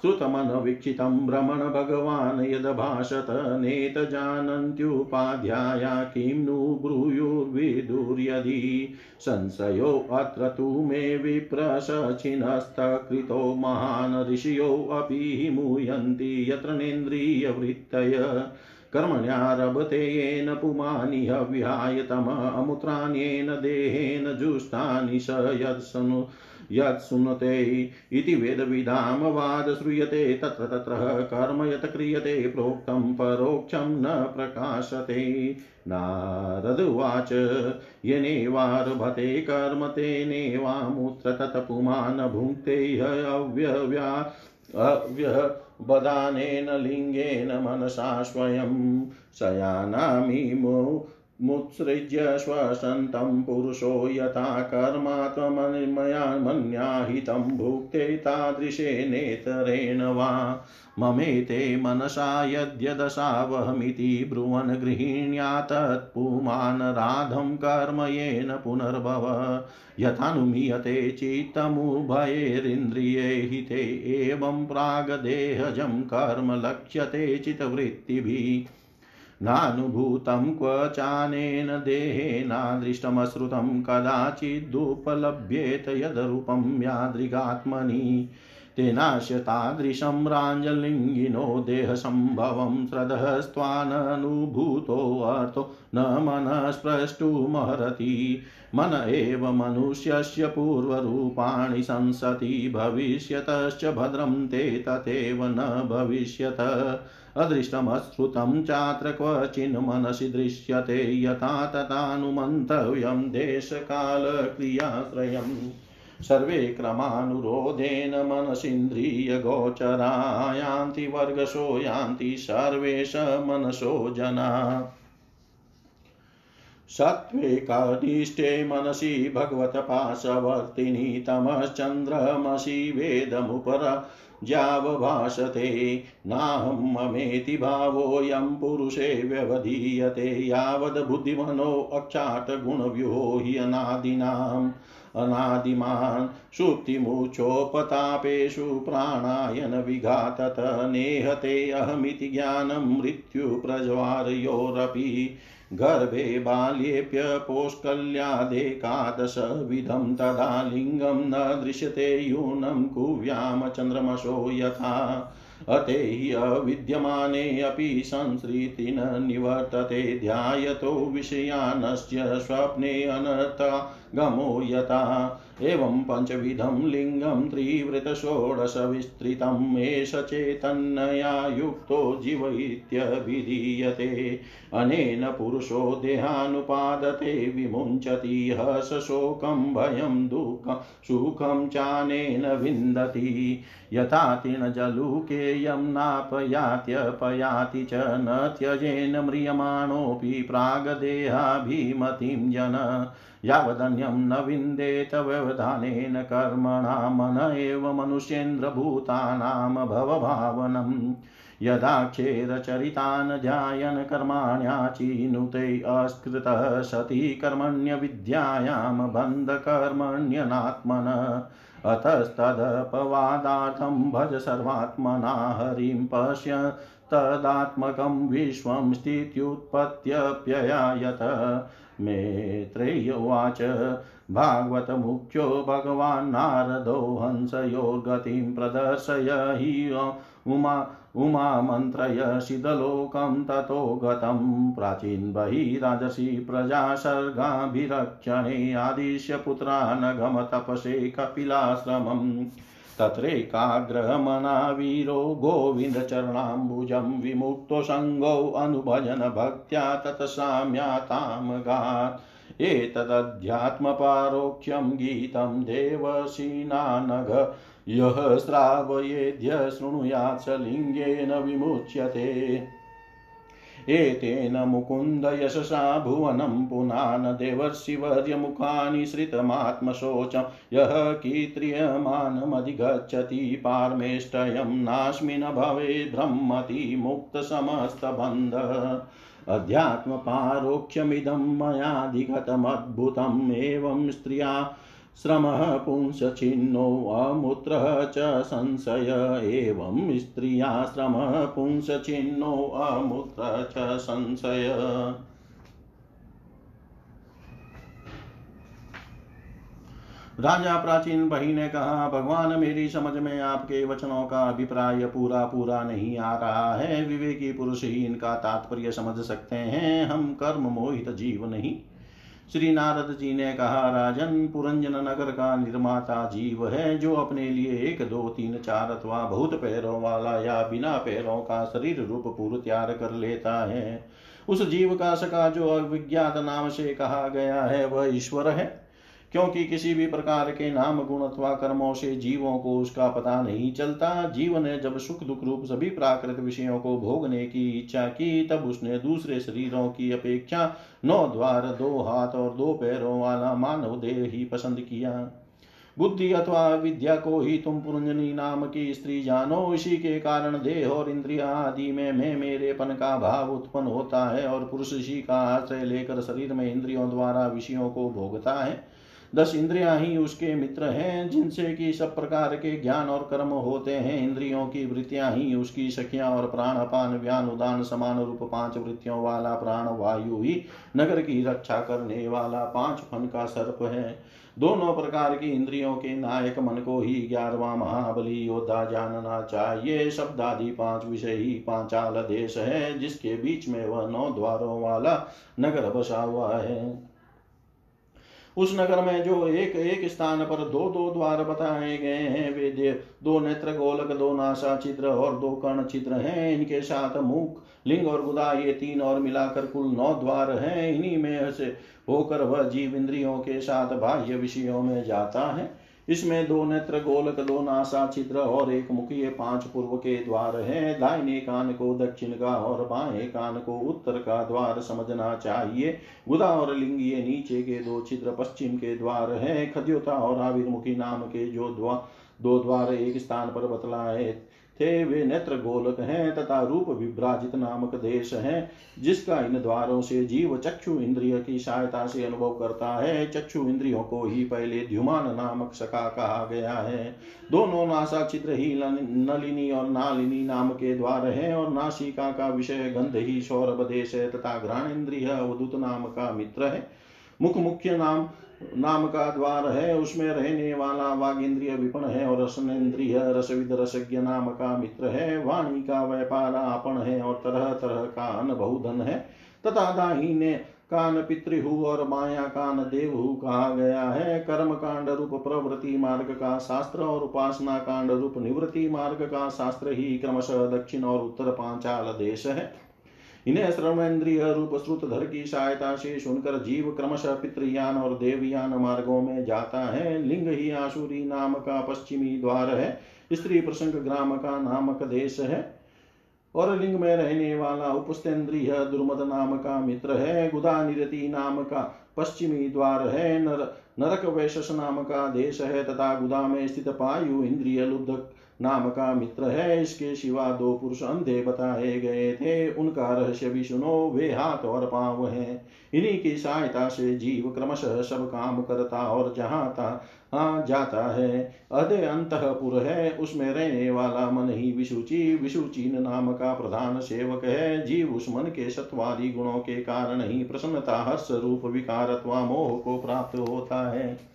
श्रुतमनवीक्षितं भ्रमण भगवान् यदभाषत नेतजानन्त्युपाध्याया किं नु ब्रूयुर्विदुर्यदि संशयोऽत्र तु मे विप्रशचिनस्तकृतो महान् ऋषयोऽपि मुयन्ति यत्र नेन्द्रियवृत्तय। कर्मण्यारभते येन पुमानि हव्याय तममुत्राण्येन देहेन जुष्टानि स यत्सनु यत्सुनते इति वेदविधां वाद श्रूयते, तत्र तत्र कर्म यत् क्रियते, प्रोक्तं परोक्षं न प्रकाशते। नारद नारदुवाच येनेवारभते कर्म तेनेवामुत्र तत्पुमान् भुङ्क्ते ह्यव्यव्या अव्यवदानेन लिङ्गेन मनसा स्वयं शयानामिमो मुत्सृज्य श्वसन्तं पुरुषो यथा कर्मा त्वमन्मया मन्याहितं भुक्ते तादृशेनेतरेण वा ममेते मनसा यद्यदशावहमिति ब्रुवन् गृहीण्या तत्पुमान् राधं कर्म येन पुनर्भव। यथानुमीयते चित्तमुभयेरिन्द्रिये हिते एवं प्रागदेहजं कर्म लक्ष्यते चित्तवृत्तिभिः। नानुभूतं क्व चानेन देहेनादृष्टमश्रुतं कदाचिदुपलभ्येत यद्रूपं यादृगात्मनि तेनाश्य तादृशं राञ्जलिङ्गिनो देहसम्भवं श्रद्धस्त्वाननुभूतोऽर्थो न मनस्प्रष्टुमहरति मन एव मनुष्यस्य पूर्वरूपाणि संसति। भविष्यतश्च भद्रं ते तथैव न भविष्यत। अदृष्टमश्रुतं चात्र क्वचिन् मनसि दृश्यते यथा तथानुमन्तव्यं देशकालक्रियात्रयम् सर्वे क्रमानुरोधेन मनसीन्द्रियगोचरा यान्ति वर्गशो यान्ति सर्वेश मनसो जना। सत्त्वेकादिष्टे मनसि भगवतपाशवर्तिनि तमश्चन्द्रमसि वेदमुपरा ज्यावभाषते नाहं ममेति भावोऽयं पुरुषे व्यवधीयते। यावद् अक्षाटगुणव्यूहो हि अनादीनाम् अनादिमान् सुप्तिमुचोपतापेषु प्राणायनविघातत नेहते अहमिति ज्ञानं मृत्युप्रज्वारयोरपि। गर्भे बाल्येऽप्यपोष्कल्यादेकादशविधं तदा लिङ्गं न दृश्यते यूनं कुव्यां चन्द्रमसो यथा। अते हि अविद्यमाने अपि संसृति न निवर्तते, ध्यायतो विषयानस्य स्वप्ने अनर्था गमो यथा। एवं पञ्चविधं लिङ्गं त्रिवृतषोडशविस्तृतम् एष चैतन्यया युक्तो जीव इत्यभिधीयते अनेन पुरुषो देहानुपादते विमुञ्चति हसशोकं भयं दुःखं सुखं चानेन विन्दति। यथा तृणजलुकेयं नापयात्यपयाति च न त्यजेन म्रियमाणोऽपि प्रागदेहाभिमतिं जन। यावदन्यं न विन्देत व्यवधानेन कर्मणा मन एव मनुष्येन्द्रभूतानां भवभावनम्। यदाक्षेरचरितान् ध्यायन् कर्माण्याचिनुते अस्कृतः सति कर्मण्यविद्यायां बन्धकर्मण्यनात्मन। अतस्तदपवादार्थं भज सर्वात्मना हरिं पश्य तदात्मकं विश्वं स्थित्युत्पत्त्यप्ययायत। मेत्रेयोवाच भागवतमुख्यो भगवान् नारदो हंसयोर्गतिं प्रदर्शय हि उमा उमामन्त्रय शिदलोकं ततो गतं प्राचीन बहिराजसि प्रजा सर्गाभिरक्षणे आदिश्य पुत्रानगमतपसे कपिलाश्रमम्। तत्रैकाग्रहमना वीरो गोविन्दचरणाम्बुजं विमुक्तो सङ्गो अनुभजन भक्त्या तत्साम्यातामगात्। एतदध्यात्मपारोक्ष्यं गीतं देवसीनानघ, यः श्रावयेद्य शृणुयात् स लिङ्गेन विमुच्यते। एतेन मुकुन्द यशसा भुवनं पुनान देवर्षिवर्यमुखानि श्रितमात्मशोचं। यः कीर्त्यमानमधिगच्छति पारमेष्टयं नास्मि न भवेत् ब्रह्मति मुक्तसमस्तबन्ध। अध्यात्मपारोक्ष्यमिदं मयाधिगतमद्भुतम् एवं स्त्रिया श्रमः पुंसचिन्नो अमूत्रः च संशय एवं स्त्रिया श्रमः पुंसचिन्नो अमूत्र च संशय। राजा प्राचीन बही ने कहा, भगवान, मेरी समझ में आपके वचनों का अभिप्राय पूरा पूरा नहीं आ रहा है। विवेकी पुरुष ही इनका तात्पर्य समझ सकते हैं। हम कर्म मोहित जीव नहीं। श्री नारद जी ने कहा, राजन, पुरंजन नगर का निर्माता जीव है जो अपने लिए एक, दो, तीन, चार अथवा बहुत पैरों वाला या बिना पैरों का शरीर रूप पूर्व तैयार कर लेता है। उस जीव का सका जो अविज्ञात नाम से कहा गया है, वह ईश्वर है। क्योंकि किसी भी प्रकार के नाम, गुण अथवा कर्मों से जीवों को उसका पता नहीं चलता। जीव ने जब सुख दुख रूप सभी प्राकृत विषयों को भोगने की इच्छा की, तब उसने दूसरे शरीरों की अपेक्षा नौ द्वार, दो हाथ और दो पैरों वाला मानव देह ही पसंद किया। बुद्धि अथवा विद्या को ही तुम पुरंजनी नाम की स्त्री जानो। इसी के कारण देह और इंद्रिया आदि में मैं मेरेपन का भाव उत्पन्न होता है और पुरुष इसी का आश्रय लेकर शरीर में इंद्रियों द्वारा विषयों को भोगता है। दस इंद्रियाँ ही उसके मित्र हैं, जिनसे कि सब प्रकार के ज्ञान और कर्म होते हैं। इंद्रियों की वृत्तियाँ ही उसकी सखियाँ और प्राण, अपान, व्यान, उदान, समान रूप, पाँच वृत्तियों वाला प्राण, वायु ही नगर की रक्षा करने वाला पाँच फन का सर्प है। दोनों प्रकार की इंद्रियों के नायक मन को ही ग्यारहवा महाबली योद्धा जानना चाहिए। शब्द आदि पाँच विषय ही पांचाल देश है, जिसके बीच में वह नौ द्वारों वाला नगर बसा हुआ है। उस नगर में जो एक एक स्थान पर दो दो द्वार बताए गए हैं। वे दो नेत्र गोलक, दो नासा चित्र और दो कर्ण चित्र हैं। इनके साथ मुख, लिंग और गुदा, ये तीन और मिलाकर कुल नौ द्वार हैं। इन्हीं में से होकर वह जीव इंद्रियों के साथ बाह्य विषयों में जाता है। इसमें दो नेत्र गोलक, दो नासा, छिद्र और एक मुखी पाँच पूर्व के द्वार है। दाहिने कान को दक्षिण का और बाएँ कान को उत्तर का द्वार समझना चाहिए। गुदा और लिंगीय नीचे के दो छिद्र पश्चिम के द्वार है। खद्योता और आविर्मुखी नाम के जो द्वार दो द्वार एक स्थान पर बतलाए थे वे नेत्र गोलक हैं तथा रूप विभ्राजित नामक देश है, जिसका इन द्वारों से जीव चक्षु इंद्रिय की सहायता से अनुभव करता है। चक्षु इंद्रियों को ही पहले द्युमान नामक सका कहा गया है। दोनों नासा चित्र ही नलिनी और नालिनी नाम के द्वार है और नासिका का विषय गंध ही सौरभ देश है तथा घ्राण इंद्रिय अवधुत नाम का मित्र है। मुख मुख्य नाम नाम का द्वार है, उसमें रहने वाला वाग इंद्रिय विपण है और रसनेन्द्रिय रसविद रसज्ञ नाम का मित्र है, वाणी का व्यापार आपन है और तरह तरह का अन्न बहुधन है। तथा दाहिने कान पितृहु और माया कान देवहु कहा गया है, कर्म कांड रूप प्रवृत्ति मार्ग का शास्त्र और उपासना कांड रूप निवृत्ति मार्ग का शास्त्र ही क्रमशः दक्षिण और उत्तर पांचाल देश है। इन्हें श्रवणेन्द्रिय रूप श्रुतधर की सहायता से सुनकर जीव क्रमशः पितृयान और देवयान मार्गों में जाता है। लिंग ही आसुरी नाम का पश्चिमी द्वार है। स्त्री प्रसंग ग्राम का नामक देश है। और लिंग में रहने वाला उपस्तेन्द्रिय दुर्मद नाम का मित्र है। गुदा निरति नाम का पश्चिमी द्वार है। नर, नरक वैशस नाम का देश है। तथा गुदा में स्थित पायु, इंद्रिय, लुब्ध नाम का मित्र है, इसके सिवा दो पुरुष अंधे बताए गए थे। उनका रहस्य भी सुनो, वे हाथ और पाँव हैं। इन्हीं की सहायता से जीव क्रमशः सब काम करता और जहाँ था हाँ जाता है। अदय अंतपुर है, उसमें रहने वाला मन ही विशुचि। विशुचीन नाम का प्रधान सेवक है। जीव उस मन के सत्वादी गुणों के कारण ही प्रसन्नता, हर्ष रूप, विकार अथवा मोह को प्राप्त होता है।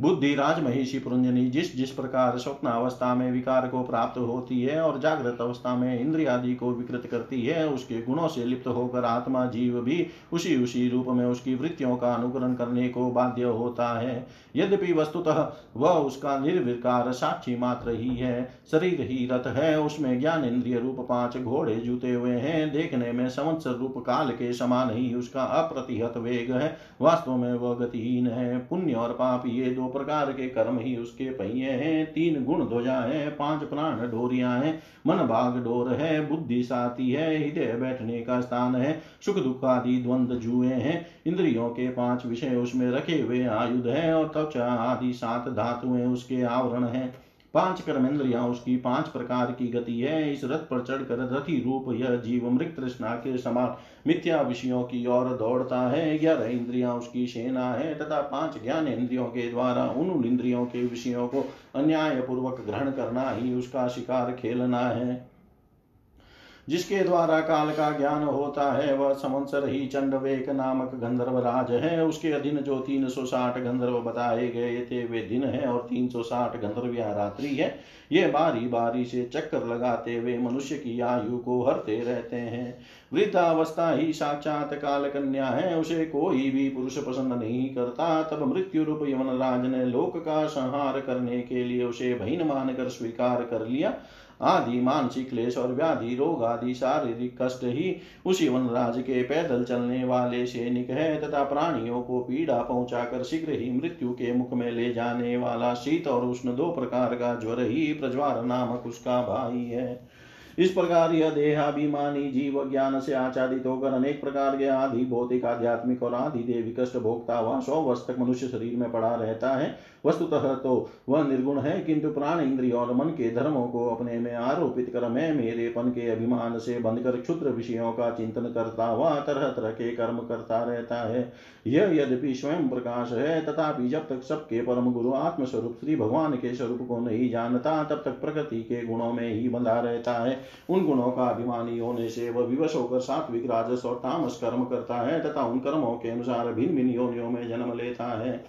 बुद्धि राज महिषी पुरंजनी, जिस जिस प्रकार स्वप्न अवस्था में विकार को प्राप्त होती है और जागृत अवस्था में इंद्रिय आदि को विकृत करती है, उसके गुणों से लिप्त होकर आत्मा जीव भी उसी उसी रूप में उसकी वृत्तियों का अनुकरण करने को बाध्य होता है। यद्यपि वस्तुतः वह उसका निर्विकार साक्षी मात्र ही है, शरीर ही रथ है, उसमें ज्ञान इंद्रिय रूप पाँच घोड़े जूते हुए हैं, देखने में संवत्सर रूप काल के समान ही उसका अप्रतिहत वेग है, वास्तव में वह गतिहीन है, पुण्य और पाप ये दो प्रकार के कर्म ही उसके पहिए हैं। तीन गुण ध्वजा है, पाँच प्राण डोरिया है। मन भाग डोर है, बुद्धि साथी है, हृदय बैठने का स्थान है। सुख दुख आदि द्वंद जुए हैं। इंद्रियों के पाँच विषय उसमें रखे हुए आयुध है और त्वचा आदि सात धातुएँ उसके आवरण है। पाँच कर्मेंद्रिया उसकी पाँच प्रकार की गति है। इस रथ पर चढ़कर रथी रूप यह जीव मृत तृष्णा के समान मिथ्या विषयों की ओर दौड़ता है। ग्यारह इंद्रिया उसकी सेना है तथा पाँच ज्ञान इंद्रियों के द्वारा उन इंद्रियों के विषयों को अन्याय पूर्वक ग्रहण करना ही उसका शिकार खेलना है। जिसके द्वारा काल का ज्ञान होता है, वह संवत्सर ही चंडवेक नामक गंधर्व राज है। उसके अधीन जो तीन सौ साठ गंधर्व बताए गए थे, वे दिन है और तीन सौ साठ गंधर्विया रात्रि है। ये बारी बारी से चक्कर लगाते हुए मनुष्य की आयु को हरते रहते हैं। वृद्धावस्था ही साक्षात काल कन्या है, उसे कोई भी पुरुष पसंद नहीं करता। तब मृत्यु रूप यमन राज ने लोक का संहार करने के लिए उसे बहीन मानकर स्वीकार कर लिया। आदि, मानसिक क्लेश और व्याधि, रोग आदि, शारीरिक कष्ट ही उसी वनराज के पैदल चलने वाले सैनिक है तथा प्राणियों को पीड़ा पहुंचाकर शीघ्र ही मृत्यु के मुख में ले जाने वाला शीत और उष्ण दो प्रकार का ज्वर ही प्रज्वार नामक उसका भाई है। इस प्रकार यह देहाभिमानी जीव ज्ञान से आचारित होकर अनेक प्रकार के आदि, भौतिक, आध्यात्मिक और आदि, देवी कष्ट भोगता हुआ सौ वर्ष तक मनुष्य शरीर में पड़ा रहता है। वस्तुतः तो वह निर्गुण है, किंतु प्राण इंद्रिय और मन के धर्मों को अपने में आरोपित कर मैं मेरेपन के अभिमान से बंधकर क्षुद्र विषयों का चिंतन करता हुआ तरह तरह के कर्म करता रहता है। यह यद्यपि स्वयं प्रकाश है, तथापि जब तक सबके परम गुरु आत्मस्वरूप श्री भगवान के स्वरूप को नहीं जानता, तब तक प्रकृति के गुणों में ही बंधा रहता है। उन गुणों का अभिमानी होने से वह विवश होकर सात्विक, राजस और तामस कर्म करता है, तथा उन कर्मों के अनुसार भिन्न भिन्न योनियों में जन्म लेता है।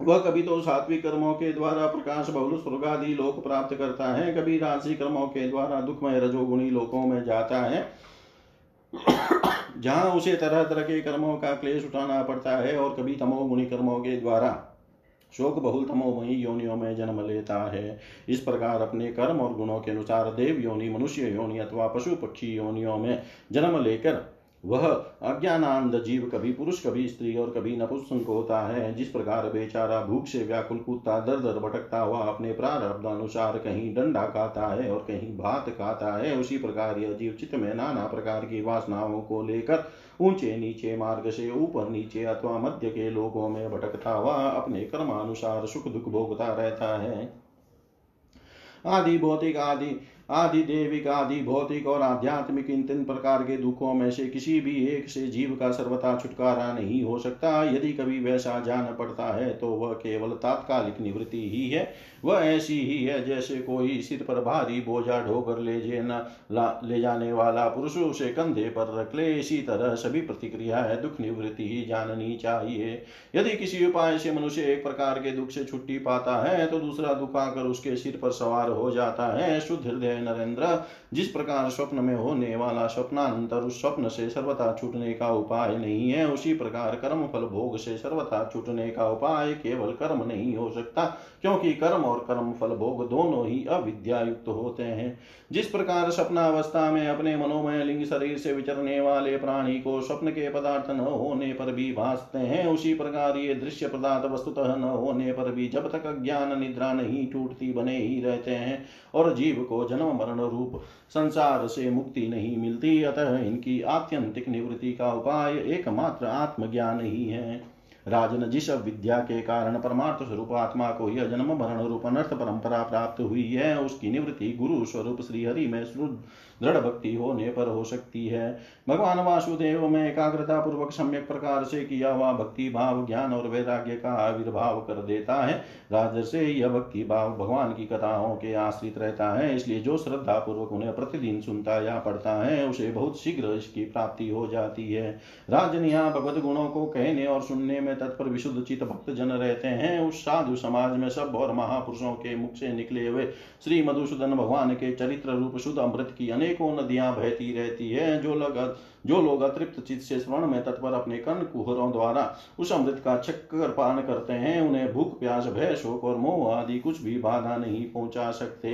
वह कभी तो सात्विक कर्मों के द्वारा प्रकाश, बहुल, स्वर्ग आदि लोक प्राप्त करता है, कभी राशि कर्मों के द्वारा दुखमय, रजोगुणी लोकों में जाता है। जहाँ उसे तरह तरह के कर्मों का क्लेश उठाना पड़ता है और कभी तमोगुणी कर्मों के द्वारा शोक, बहुल, तमोमयी योनियों में जन्म लेता है। इस प्रकार अपने कर्म और गुणों के अनुसार देव योनि, मनुष्य योनि अथवा पशु पक्षी योनियों में जन्म लेकर वह अज्ञानानंद जीव कभी पुरुष, कभी स्त्री और कभी नपुंसक होता है। जिस प्रकार बेचारा भूख से व्याकुल कुत्ता दर दर भटकता हुआ अपने प्रारब्ध अनुसार कहीं डंडा खाता है और कहीं भात खाता है, उसी प्रकार यह जीव चित्त में नाना प्रकार की वासनाओं को लेकर ऊँचे नीचे मार्ग से ऊपर नीचे अथवा मध्य के लोगों में भटकता हुआ अपने कर्मानुसार सुख दुख भोगता रहता है। आदि, भौतिक आदि आदि देविक, आदि भौतिक और आध्यात्मिक इन तीन प्रकार के दुखों में से किसी भी एक से जीव का सर्वथा छुटकारा नहीं हो सकता। यदि कभी वैसा जान पड़ता है तो वह केवल तात्कालिक निवृत्ति ही है। वह ऐसी ही है जैसे कोई सिर पर भारी बोझा ढोकर ले जाना, ले जाने वाला पुरुष उसे कंधे पर रख ले। इसी तरह सभी प्रतिक्रिया है, दुख निवृत्ति ही जाननी चाहिए। यदि किसी उपाय से मनुष्य एक प्रकार के दुख से छुट्टी पाता है तो दूसरा दुख आकर उसके सिर पर सवार हो जाता है। शुद्ध हृदय Narendra जिस प्रकार स्वप्न में होने वाला स्वप्नांतर उस स्वप्न से सर्वथा छूटने का उपाय नहीं है, उसी प्रकार कर्म फल भोग से सर्वथा छूटने का उपाय केवल कर्म नहीं हो सकता, क्योंकि कर्म और कर्म फल भोग दोनों ही अविद्या युक्त होते हैं। जिस प्रकार स्वप्नावस्था में अपने मनोमय लिंग शरीर से विचरने वाले प्राणी को स्वप्न के पदार्थ न होने पर भी भासते हैं, उसी प्रकार ये दृश्य पदार्थ वस्तुतः न होने पर भी जब तक अज्ञान निद्रा नहीं टूटती बने ही रहते हैं, और जीव को जन्म मरण रूप संसार से मुक्ति नहीं मिलती, अतः इनकी आत्यंतिक निवृत्ति का उपाय एकमात्र आत्मज्ञान ही है। राजन, जिस विद्या के कारण परमार्थ स्वरूप आत्मा को यह जन्म भरण रूप, अनर्थ परंपरा प्राप्त हुई है, उसकी निवृत्ति गुरु स्वरूप श्रीहरि में दृढ़ भक्ति होने पर हो सकती है। भगवान वासुदेव में एकाग्रता पूर्वक सम्यक प्रकार से किया हुआ भक्ति भाव, ज्ञान और वैराग्य का आविर्भाव कर देता है। राज से यह भक्ति भाव भगवान की कथाओं के आश्रित रहता है, इसलिए जो श्रद्धा पूर्वक उन्हें प्रतिदिन सुनता या पढ़ता है, उसे बहुत शीघ्र इसकी प्राप्ति हो जाती है। राजन यहाँ भगवत गुणों को कहने और सुनने में तत्पर विशुद्ध चित भक्त जन रहते हैं। उस साधु समाज में सब और महापुरुषों के मुख से निकले हुए श्री मधुसूदन भगवान के चरित्र रूप शुद्ध अमृत की अनेकों नदियाँ बहती रहती है, जो लोग जो लोग अतृप्त चित से श्रवण में तत्पर अपने कर्ण कुहरों द्वारा उस अमृत का चक्कर पान करते हैं, उन्हें भूख, प्यास, भय, शोक और मोह आदि कुछ भी बाधा नहीं पहुँचा सकते।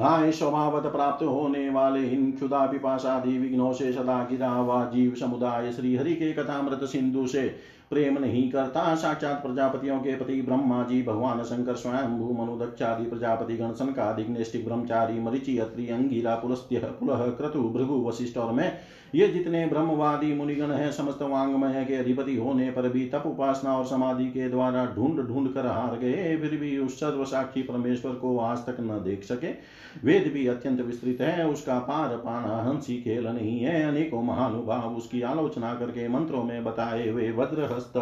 हाय स्वभावत प्राप्त होने वाले इन क्षुदा पिपाशादि विघ्नों से सदा गिरा हुआ जीव समुदाय श्री हरि के कथामृत सिंधु से प्रेम नहीं करता साक्षात प्रजापतियों के पति ब्रह्मा जी भगवान शंकर स्वयं भू मनुदक्षादि प्रजापति गण नैष्टिक ब्रह्मचारी मरिचि अत्रि अंगिरा पुलस्त्य पुलह क्रतु भृगु वशिष्ठ और मैं ये जितने ब्रह्मवादी मुनिगण हैं, समस्त वांगमय के अधिपति होने पर भी तप उपासना और समाधि के द्वारा ढूंढ ढूंढ कर हार गए, फिर भी उस सर्व साक्षी परमेश्वर को आज तक न देख सके। वेद भी अत्यंत विस्तृत है, उसका पार पाना हँसी खेल नहीं है। अनेकों महानुभाव उसकी आलोचना करके मंत्रों में बताए हुए वज्रहस्त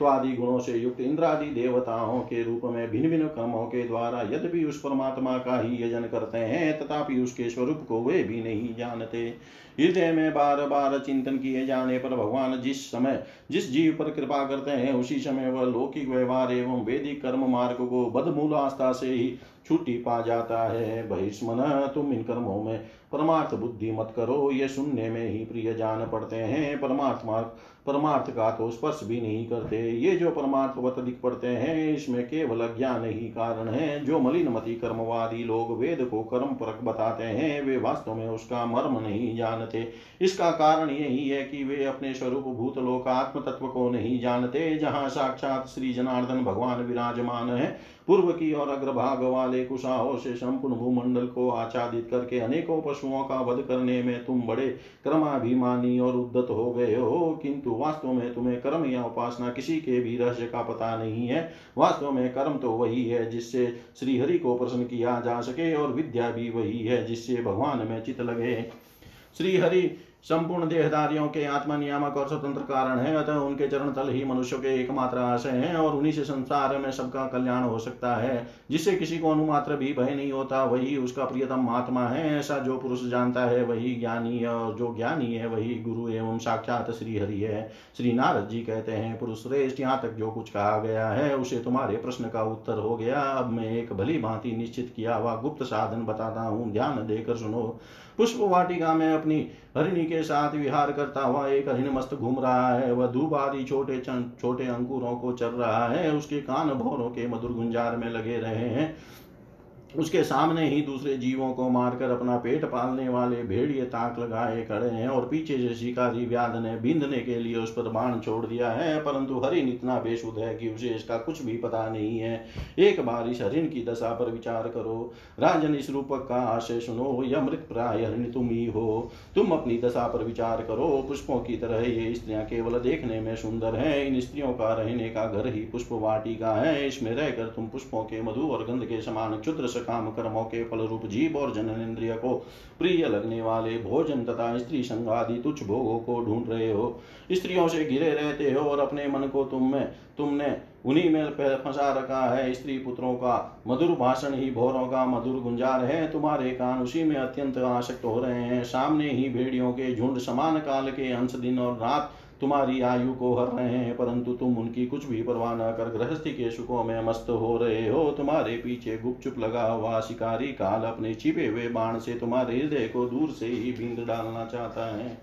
तो आदि गुणों से युक्त इंद्रादि देवताओं के रूप में भिन्न भिन्न कर्मों के द्वारा यद्यपि उस परमात्मा का ही यजन करते हैं, तथापि उसके स्वरूप को वे भी नहीं जानते। हृदय में बार बार चिंतन किए जाने पर भगवान जिस समय, जिस जीव पर कृपा करते हैं, उसी समय वह लौकिक व्यवहार एवं वैदिक कर्म मार्ग को बदमूल आस्था से ही छुट्टी पा जाता है। बहिष्मन, तुम इन कर्मों में परमार्थ बुद्धि मत करो, ये सुनने में ही प्रिय जान पड़ते हैं। परमात्मा परमार्थ का तो स्पर्श भी नहीं करते। ये जो परमार्थवत दिख पड़ते हैं, इसमें केवल अज्ञान ही कारण है। जो मलिन मती कर्मवादी लोग वेद को कर्म परक बताते हैं, वे वास्तव में उसका मर्म नहीं जानते। इसका कारण यही है कि वे अपने स्वरूप भूतलोक आत्म तत्व को नहीं जानते, जहाँ साक्षात श्री जनार्दन भगवान विराजमान है। पूर्व की और अग्रभाग वाले कुशाओं से संपूर्ण भूमंडल को आच्छादित करके अनेकों पशुओं का वध करने में तुम बड़े क्रमाभिमानी और उद्दत हो गए हो। किंतु वास्तव में तुम्हें कर्म या उपासना किसी के भी रहस्य का पता नहीं है। वास्तव में कर्म तो वही है जिससे श्रीहरि को प्रसन्न किया जा सके और विद्या भी वही है जिससे भगवान में चित लगे। श्रीहरि संपूर्ण देहदारियों के आत्मा नियामक और स्वतंत्र कारण है, अतः उनके चरण तल ही मनुष्य के एकमात्र आशय है और उन्हीं से संसार में सबका कल्याण हो सकता है। जिससे किसी को अनुमात्र भी भय नहीं होता, वही उसका प्रियतम महात्मा है। ऐसा जो पुरुष जानता है, वही ज्ञानी और जो ज्ञानी है, वही गुरु एवं साक्षात श्री हरि है। श्री नारद जी कहते हैं, पुरुष श्रेष्ठ, यहाँ तक जो कुछ कहा गया है, उसे तुम्हारे प्रश्न का उत्तर हो गया। अब मैं एक भली भांति निश्चित किया हुआ गुप्त साधन बताता हूँ। ध्यान देकर सुनो। पुष्प वाटिका में अपनी हरिणी के साथ विहार करता हुआ एक हरिण मस्त घूम रहा है। वह धूप आदि छोटे छोटे अंकुरों को चल रहा है। उसके कान भौरों के मधुर गुंजार में लगे रहे हैं। उसके सामने ही दूसरे जीवों को मारकर अपना पेट पालने वाले भेड़िए ताक लगाए खड़े हैं और पीछे से शिकारी व्याध ने बिंदने के लिए उस पर बाण छोड़ दिया है, परंतु हरिण इतना बेशुद्ध है कि उसे इसका कुछ भी पता नहीं है। एक बार इस हरिण की दशा पर विचार करो। राजन इस रूपक का आशय सुनो यह मृत प्राय हरिण तुम ही हो। तुम अपनी दशा पर विचार करो। पुष्पों की तरह ये स्त्रियाँ केवल देखने में सुंदर है। इन स्त्रियों का रहने का घर ही पुष्प वाटिका है। इसमें रहकर तुम पुष्पों के मधु और गंध के समान क्षुद्र काम कर्मों के फल रूप जीव और जनन इंद्रिय को प्रिय लगने वाले भोजन तथा स्त्री संग आदि तुच्छ भोगों को ढूंढ रहे हो। स्त्रियों से घिरे रहते हो और अपने मन को तुम में, तुमने उन्हीं में फंसा रखा है। स्त्री पुत्रों का मधुर भाषण ही भोरों का मधुर गुंजार है। तुम्हारे कान उसी में अत्यंत आसक्त हो रहे हैं। सामने ही भेड़ियों के झुंड समान काल के अंश दिन और रात तुम्हारी आयु को हर रहे हैं, परंतु तुम उनकी कुछ भी परवाह न कर गृहस्थी के सुखों में मस्त हो रहे हो। तुम्हारे पीछे गुपचुप लगा हुआ शिकारी काल अपने छिपे हुए बाण से तुम्हारे हृदय को दूर से ही बींद डालना चाहता है।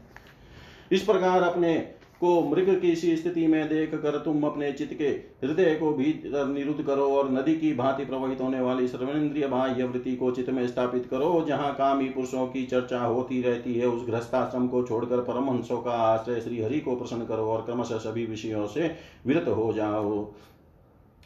इस प्रकार अपने को मृग की स्थिति में देख कर तुम अपने चित्त के हृदय को भीतर निरुद्ध करो और नदी की भांति प्रवाहित होने वाली सर्वेन्द्रिय बाह्य वृत्ति को चित्त में स्थापित करो, जहाँ कामी पुरुषों की चर्चा होती रहती है, उस गृहस्थाश्रम को छोड़कर परमहंसों का आश्रय श्री हरि को प्रसन्न करो और क्रमशः सभी विषयों से विरत हो जाओ।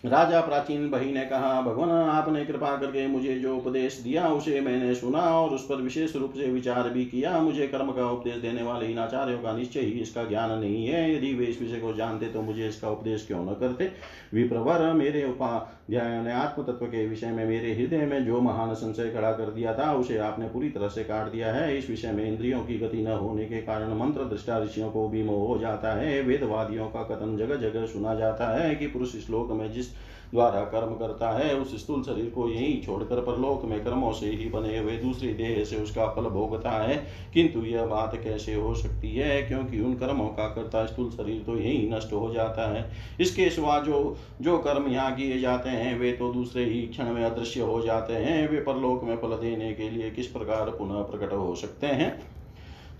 राजा प्राचीन बही ने कहा, भगवान, आपने कृपा करके मुझे जो उपदेश दिया, उसे मैंने सुना और उस पर विशेष रूप से विचार भी किया। मुझे कर्म का उपदेश देने वाले इन आचार्यों का निश्चय ही इसका ज्ञान नहीं है। यदि वे इस विषय को जानते तो मुझे इसका उपदेश क्यों न करते? विप्रवर, मेरे उपाध्याय ने आत्म तत्व के विषय में मेरे हृदय में जो महान संशय खड़ा कर दिया था, उसे आपने पूरी तरह से काट दिया है। इस विषय में इंद्रियों की गति न होने के कारण मंत्र दृष्टा ऋषियों को भी मोह हो जाता है। वेदवादियों का कथन जगह जगह सुना जाता है कि पुरुष श्लोक में जिस द्वारा कर्म करता है, उस स्थूल शरीर को यही छोड़कर परलोक में कर्मों से ही बने हुए दूसरी देह से उसका फल भोगता है। किंतु यह बात कैसे हो सकती है? क्योंकि उन कर्मों का करता स्थूल शरीर तो यही नष्ट हो जाता है। इसके सिवा जो जो कर्म यहाँ किए जाते हैं, वे तो दूसरे ही क्षण में अदृश्य हो जाते हैं। वे परलोक में फल देने के लिए किस प्रकार पुनः प्रकट हो सकते हैं?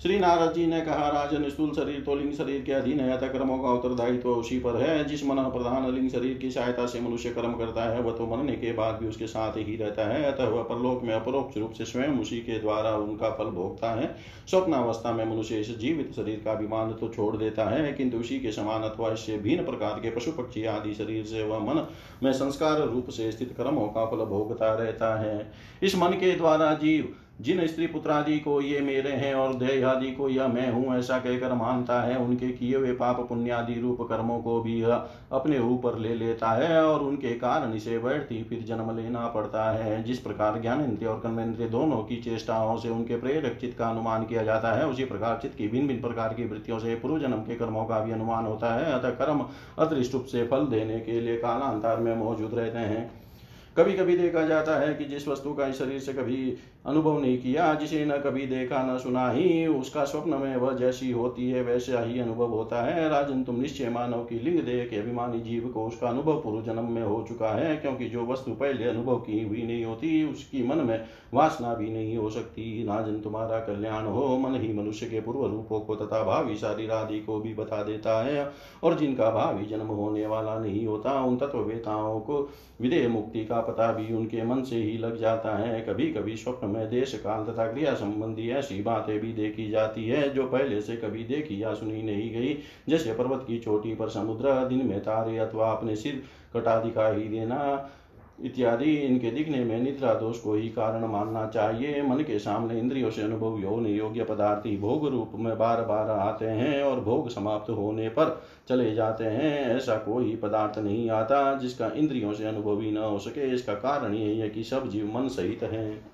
श्री नारद जी ने कहा राजन स्थूल शरीर तो लिंग शरीर के अधीन है, अतः कर्मों का उत्तरदायित्व तो उसी पर है। जिस मन प्रधान लिंग शरीर की सहायता से मनुष्य कर्म करता है, वह तो मरने के बाद भी उसके साथ ही रहता है। अतः वह परलोक में अपरोक्ष रूप से स्वयं उसी के द्वारा उनका फल भोगता है। स्वप्नावस्था में मनुष्य इस जीवित शरीर का अभिमान तो छोड़ देता है, किंतु उसी के समान अथवा इससे भिन्न प्रकार के पशु पक्षी आदि शरीर से वह मन में संस्कार रूप से स्थित कर्मों का फल भोगता रहता है। इस मन के द्वारा जीव जिन स्त्री पुत्रादि को ये मेरे हैं और देह आदि को यह मैं हूँ, ऐसा कहकर मानता है, उनके किए हुए पाप पुण्यादि रूप कर्मों को भी यह अपने ऊपर ले लेता है और उनके कारण इसे बैठती फिर जन्म लेना पड़ता है। जिस प्रकार ज्ञान इंद्रिय और कर्मेंद्रिय दोनों की चेष्टाओं से उनके प्रेरक चित्त का अनुमान किया जाता है, उसी प्रकार चित्त की भिन्न भिन्न प्रकार की वृत्तियों से पूर्व जन्म के कर्मों का भी अनुमान होता है। अतः कर्म अदृष्ट रूप से फल देने के लिए कालांतर में मौजूद रहते हैं। कभी कभी देखा जाता है कि जिस वस्तु का इस शरीर से कभी अनुभव नहीं किया, जिसे न कभी देखा, न सुना ही, उसका स्वप्न में वह जैसी होती है, वैसा ही अनुभव होता है। राजन, तुम निश्चय मानव की लिंग देह के अभिमानी जीव को उसका अनुभव पूर्व जन्म में हो चुका है, क्योंकि जो वस्तु पहले अनुभव की हुई नहीं होती, उसकी मन में वासना भी नहीं हो सकती। राजन, तुम्हारा कल्याण हो, मन ही मनुष्य के पूर्व रूपों को तथा भावी शरीर आदि को भी बता देता है, और जिनका भावी जन्म होने वाला नहीं होता, उन तत्ववेताओं को विदेह मुक्ति का पता भी उनके मन से ही लग जाता है। कभी कभी स्वप्न में देश काल तथा क्रिया संबंधी ऐसी बातें भी देखी जाती है, जो पहले से कभी देखी या सुनी नहीं गई। जैसे पर्वत की चोटी पर समुद्र, दिन में तारे अथवा अपने सिर कटा दिखाई देना इत्यादि। इनके दिखने में निद्रा दोष को ही कारण मानना चाहिए। मन के सामने इंद्रियों से अनुभव होने योग्य पदार्थ भोग रूप में बार बार आते हैं और भोग समाप्त होने पर चले जाते हैं। ऐसा कोई पदार्थ नहीं आता जिसका इंद्रियों से अनुभव ही न हो सके। इसका कारण यही है कि सब जीव मन सहित है।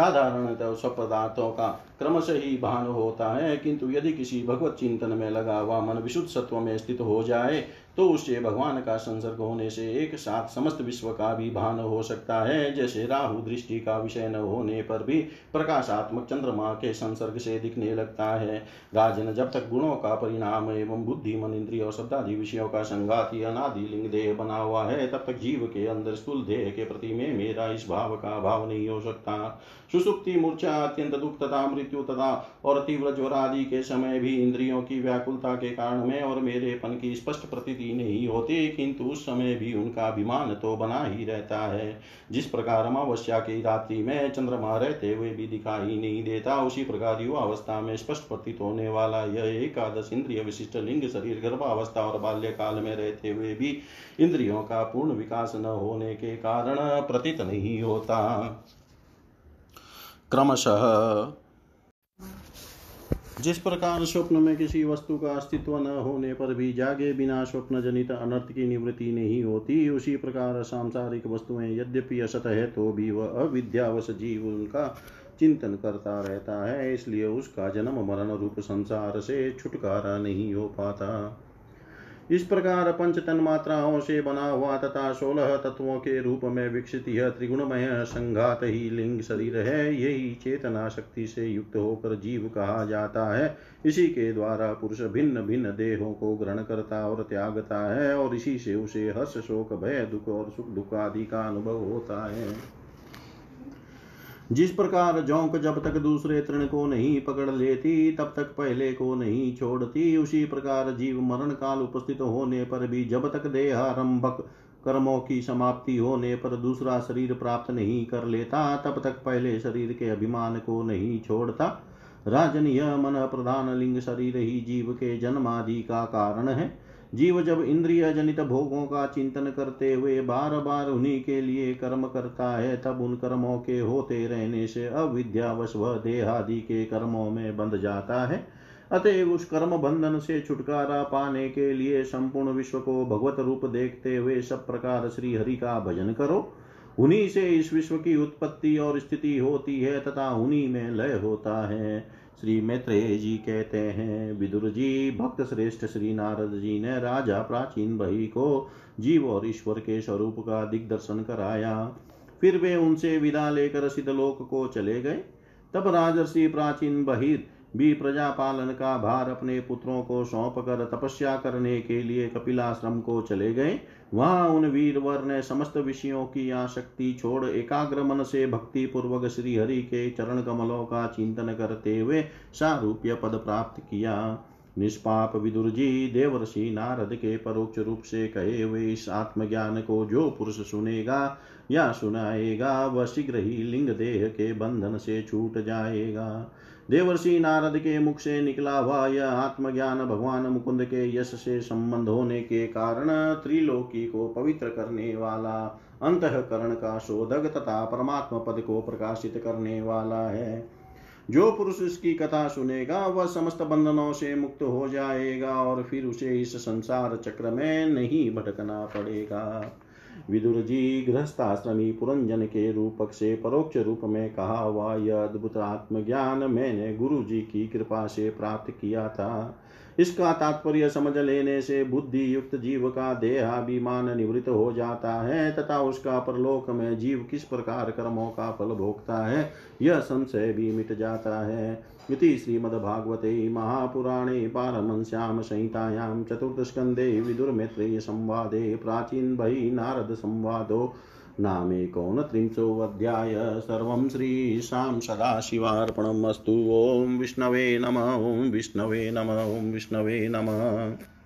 साधारणतः सब पदार्थों का क्रमश ही भान होता है, किंतु यदि किसी भगवत चिंतन में लगा हुआ मन विशुद्ध सत्व में स्थित हो जाए तो उससे भगवान का संसर्ग होने से एक साथ समस्त विश्व का भी भान हो सकता है। जैसे राहु दृष्टि का विषय न होने पर भी प्रकाशात्मक चंद्रमा के संसर्ग से दिखने लगता है। राजन, जब तक गुणों का परिणाम एवं बुद्धि, मन, इंद्रिय और शब्दादि विषयों का संघाती अनादि, लिंग, देह बना हुआ है, तब तक जीव के अंदर स्थूल देह के प्रति में मेरा इस भाव का भाव नहीं हो सकता। सुसुप्ति, मूर्छा, अत्यंत दुख तथा मृत्यु तथा और तीव्र ज्वर आदि के समय भी इंद्रियों की व्याकुलता के कारण में और मेरेपन की स्पष्ट प्रतीति नहीं होती, किंतु उस समय भी उनका अभिमान तो बना ही रहता है। जिस प्रकार अमावस्या की रात्रि में चंद्रमा रहते हुए भी दिखाई नहीं देता, उसी प्रकार युवा अवस्था में स्पष्ट प्रतीत होने वाला यह एकादश इंद्रिय विशिष्ट लिंग, शरीर, गर्भावस्था और बाल्यकाल में रहते हुए भी इंद्रियों का पूर्ण विकास न होने के कारण प्रतीत नहीं होता। क्रमशः जिस प्रकार स्वप्न में किसी वस्तु का अस्तित्व न होने पर भी जागे बिना स्वप्न जनित अनर्थ की निवृत्ति नहीं होती, उसी प्रकार सांसारिक वस्तुएँ यद्यपि असत है तो भी वह अविद्यावश जीव उनका चिंतन करता रहता है, इसलिए उसका जन्म मरण रूप संसार से छुटकारा नहीं हो पाता। इस प्रकार पंच तन मात्राओं से बना हुआ तथा सोलह तत्वों के रूप में विकसित यह त्रिगुणमय संघात ही लिंग शरीर है। यही चेतना शक्ति से युक्त होकर जीव कहा जाता है। इसी के द्वारा पुरुष भिन्न भिन्न देहों को ग्रहण करता और त्यागता है और इसी से उसे हर्ष, शोक, भय, दुख और सुख दुख आदि का अनुभव होता है। जिस प्रकार जोंक जब तक दूसरे तृण को नहीं पकड़ लेती, तब तक पहले को नहीं छोड़ती, उसी प्रकार जीव मरण काल उपस्थित होने पर भी जब तक देहारंभक कर्मों की समाप्ति होने पर दूसरा शरीर प्राप्त नहीं कर लेता, तब तक पहले शरीर के अभिमान को नहीं छोड़ता। राजन यह मन प्रधान लिंग शरीर ही जीव के जन्मादि का कारण है। जीव जब इंद्रिय जनित भोगों का चिंतन करते हुए बार बार उन्हीं के लिए कर्म करता है, तब उन कर्मों के होते रहने से अविद्यावश वह देहादि के कर्मों में बंध जाता है। अतएव उस कर्म बंधन से छुटकारा पाने के लिए संपूर्ण विश्व को भगवत रूप देखते हुए सब प्रकार श्री हरि का भजन करो। उन्हीं से इस विश्व की उत्पत्ति और स्थिति होती है तथा उन्हीं में लय होता है। श्री मैत्रेय जी कहते हैं। विदुर जी भक्त श्रेष्ठ श्री नारद जी ने राजा प्राचीन बही को जीव और ईश्वर के स्वरूप का दिग्दर्शन कराया। फिर वे उनसे विदा लेकर सिद्धलोक को चले गए। तब राजर्षि प्राचीन बहिर भी प्रजा पालन का भार अपने पुत्रों को सौंप कर तपस्या करने के लिए कपिलाश्रम को चले गए। वहाँ उन वीरवर ने समस्त विषयों की आसक्ति छोड़ एकाग्र मन से भक्ति पूर्वक श्री हरि के चरण कमलों का चिंतन करते हुए सारूप्य पद प्राप्त किया। निष्पाप विदुर जी देवर्षि नारद के परोक्ष रूप से कहे हुए इस आत्मज्ञान को जो पुरुष सुनेगा या सुनाएगा, वह शीघ्र ही लिंग देह के बंधन से छूट जाएगा। देवर्षि नारद के मुख से निकला हुआ यह आत्मज्ञान भगवान मुकुंद के यश से संबंध होने के कारण त्रिलोकी को पवित्र करने वाला, अंतकरण का शोधक तथा परमात्मा पद को प्रकाशित करने वाला है। जो पुरुष इसकी कथा सुनेगा, वह समस्त बंधनों से मुक्त हो जाएगा और फिर उसे इस संसार चक्र में नहीं भटकना पड़ेगा। विदुर जी गृहस्थाश्रमी पुरंजन के रूपक से परोक्ष रूप में कहा हुआ यह अद्भुत आत्मज्ञान मैंने गुरु जी की कृपा से प्राप्त किया था। इसका तात्पर्य समझ लेने से बुद्धि युक्त जीव का देहाभिमान निवृत्त हो जाता है, तथा उसका परलोक में जीव किस प्रकार कर्मों का फल भोगता है, यह संशय भी मिट जाता है। इति श्रीमद्भागवते महापुराणे पारमंस्यां संहितायां चतुर्थस्कन्धे विदुर्मैत्रेयसंवादे प्राचीनभै नारदसंवादो नामेकोनत्रिंशोऽध्याय सर्वं श्रीशां सदाशिवार्पणम् अस्तु ॐ विष्णवे नम। ॐ विष्णवे नम। ॐ विष्णवे नमः।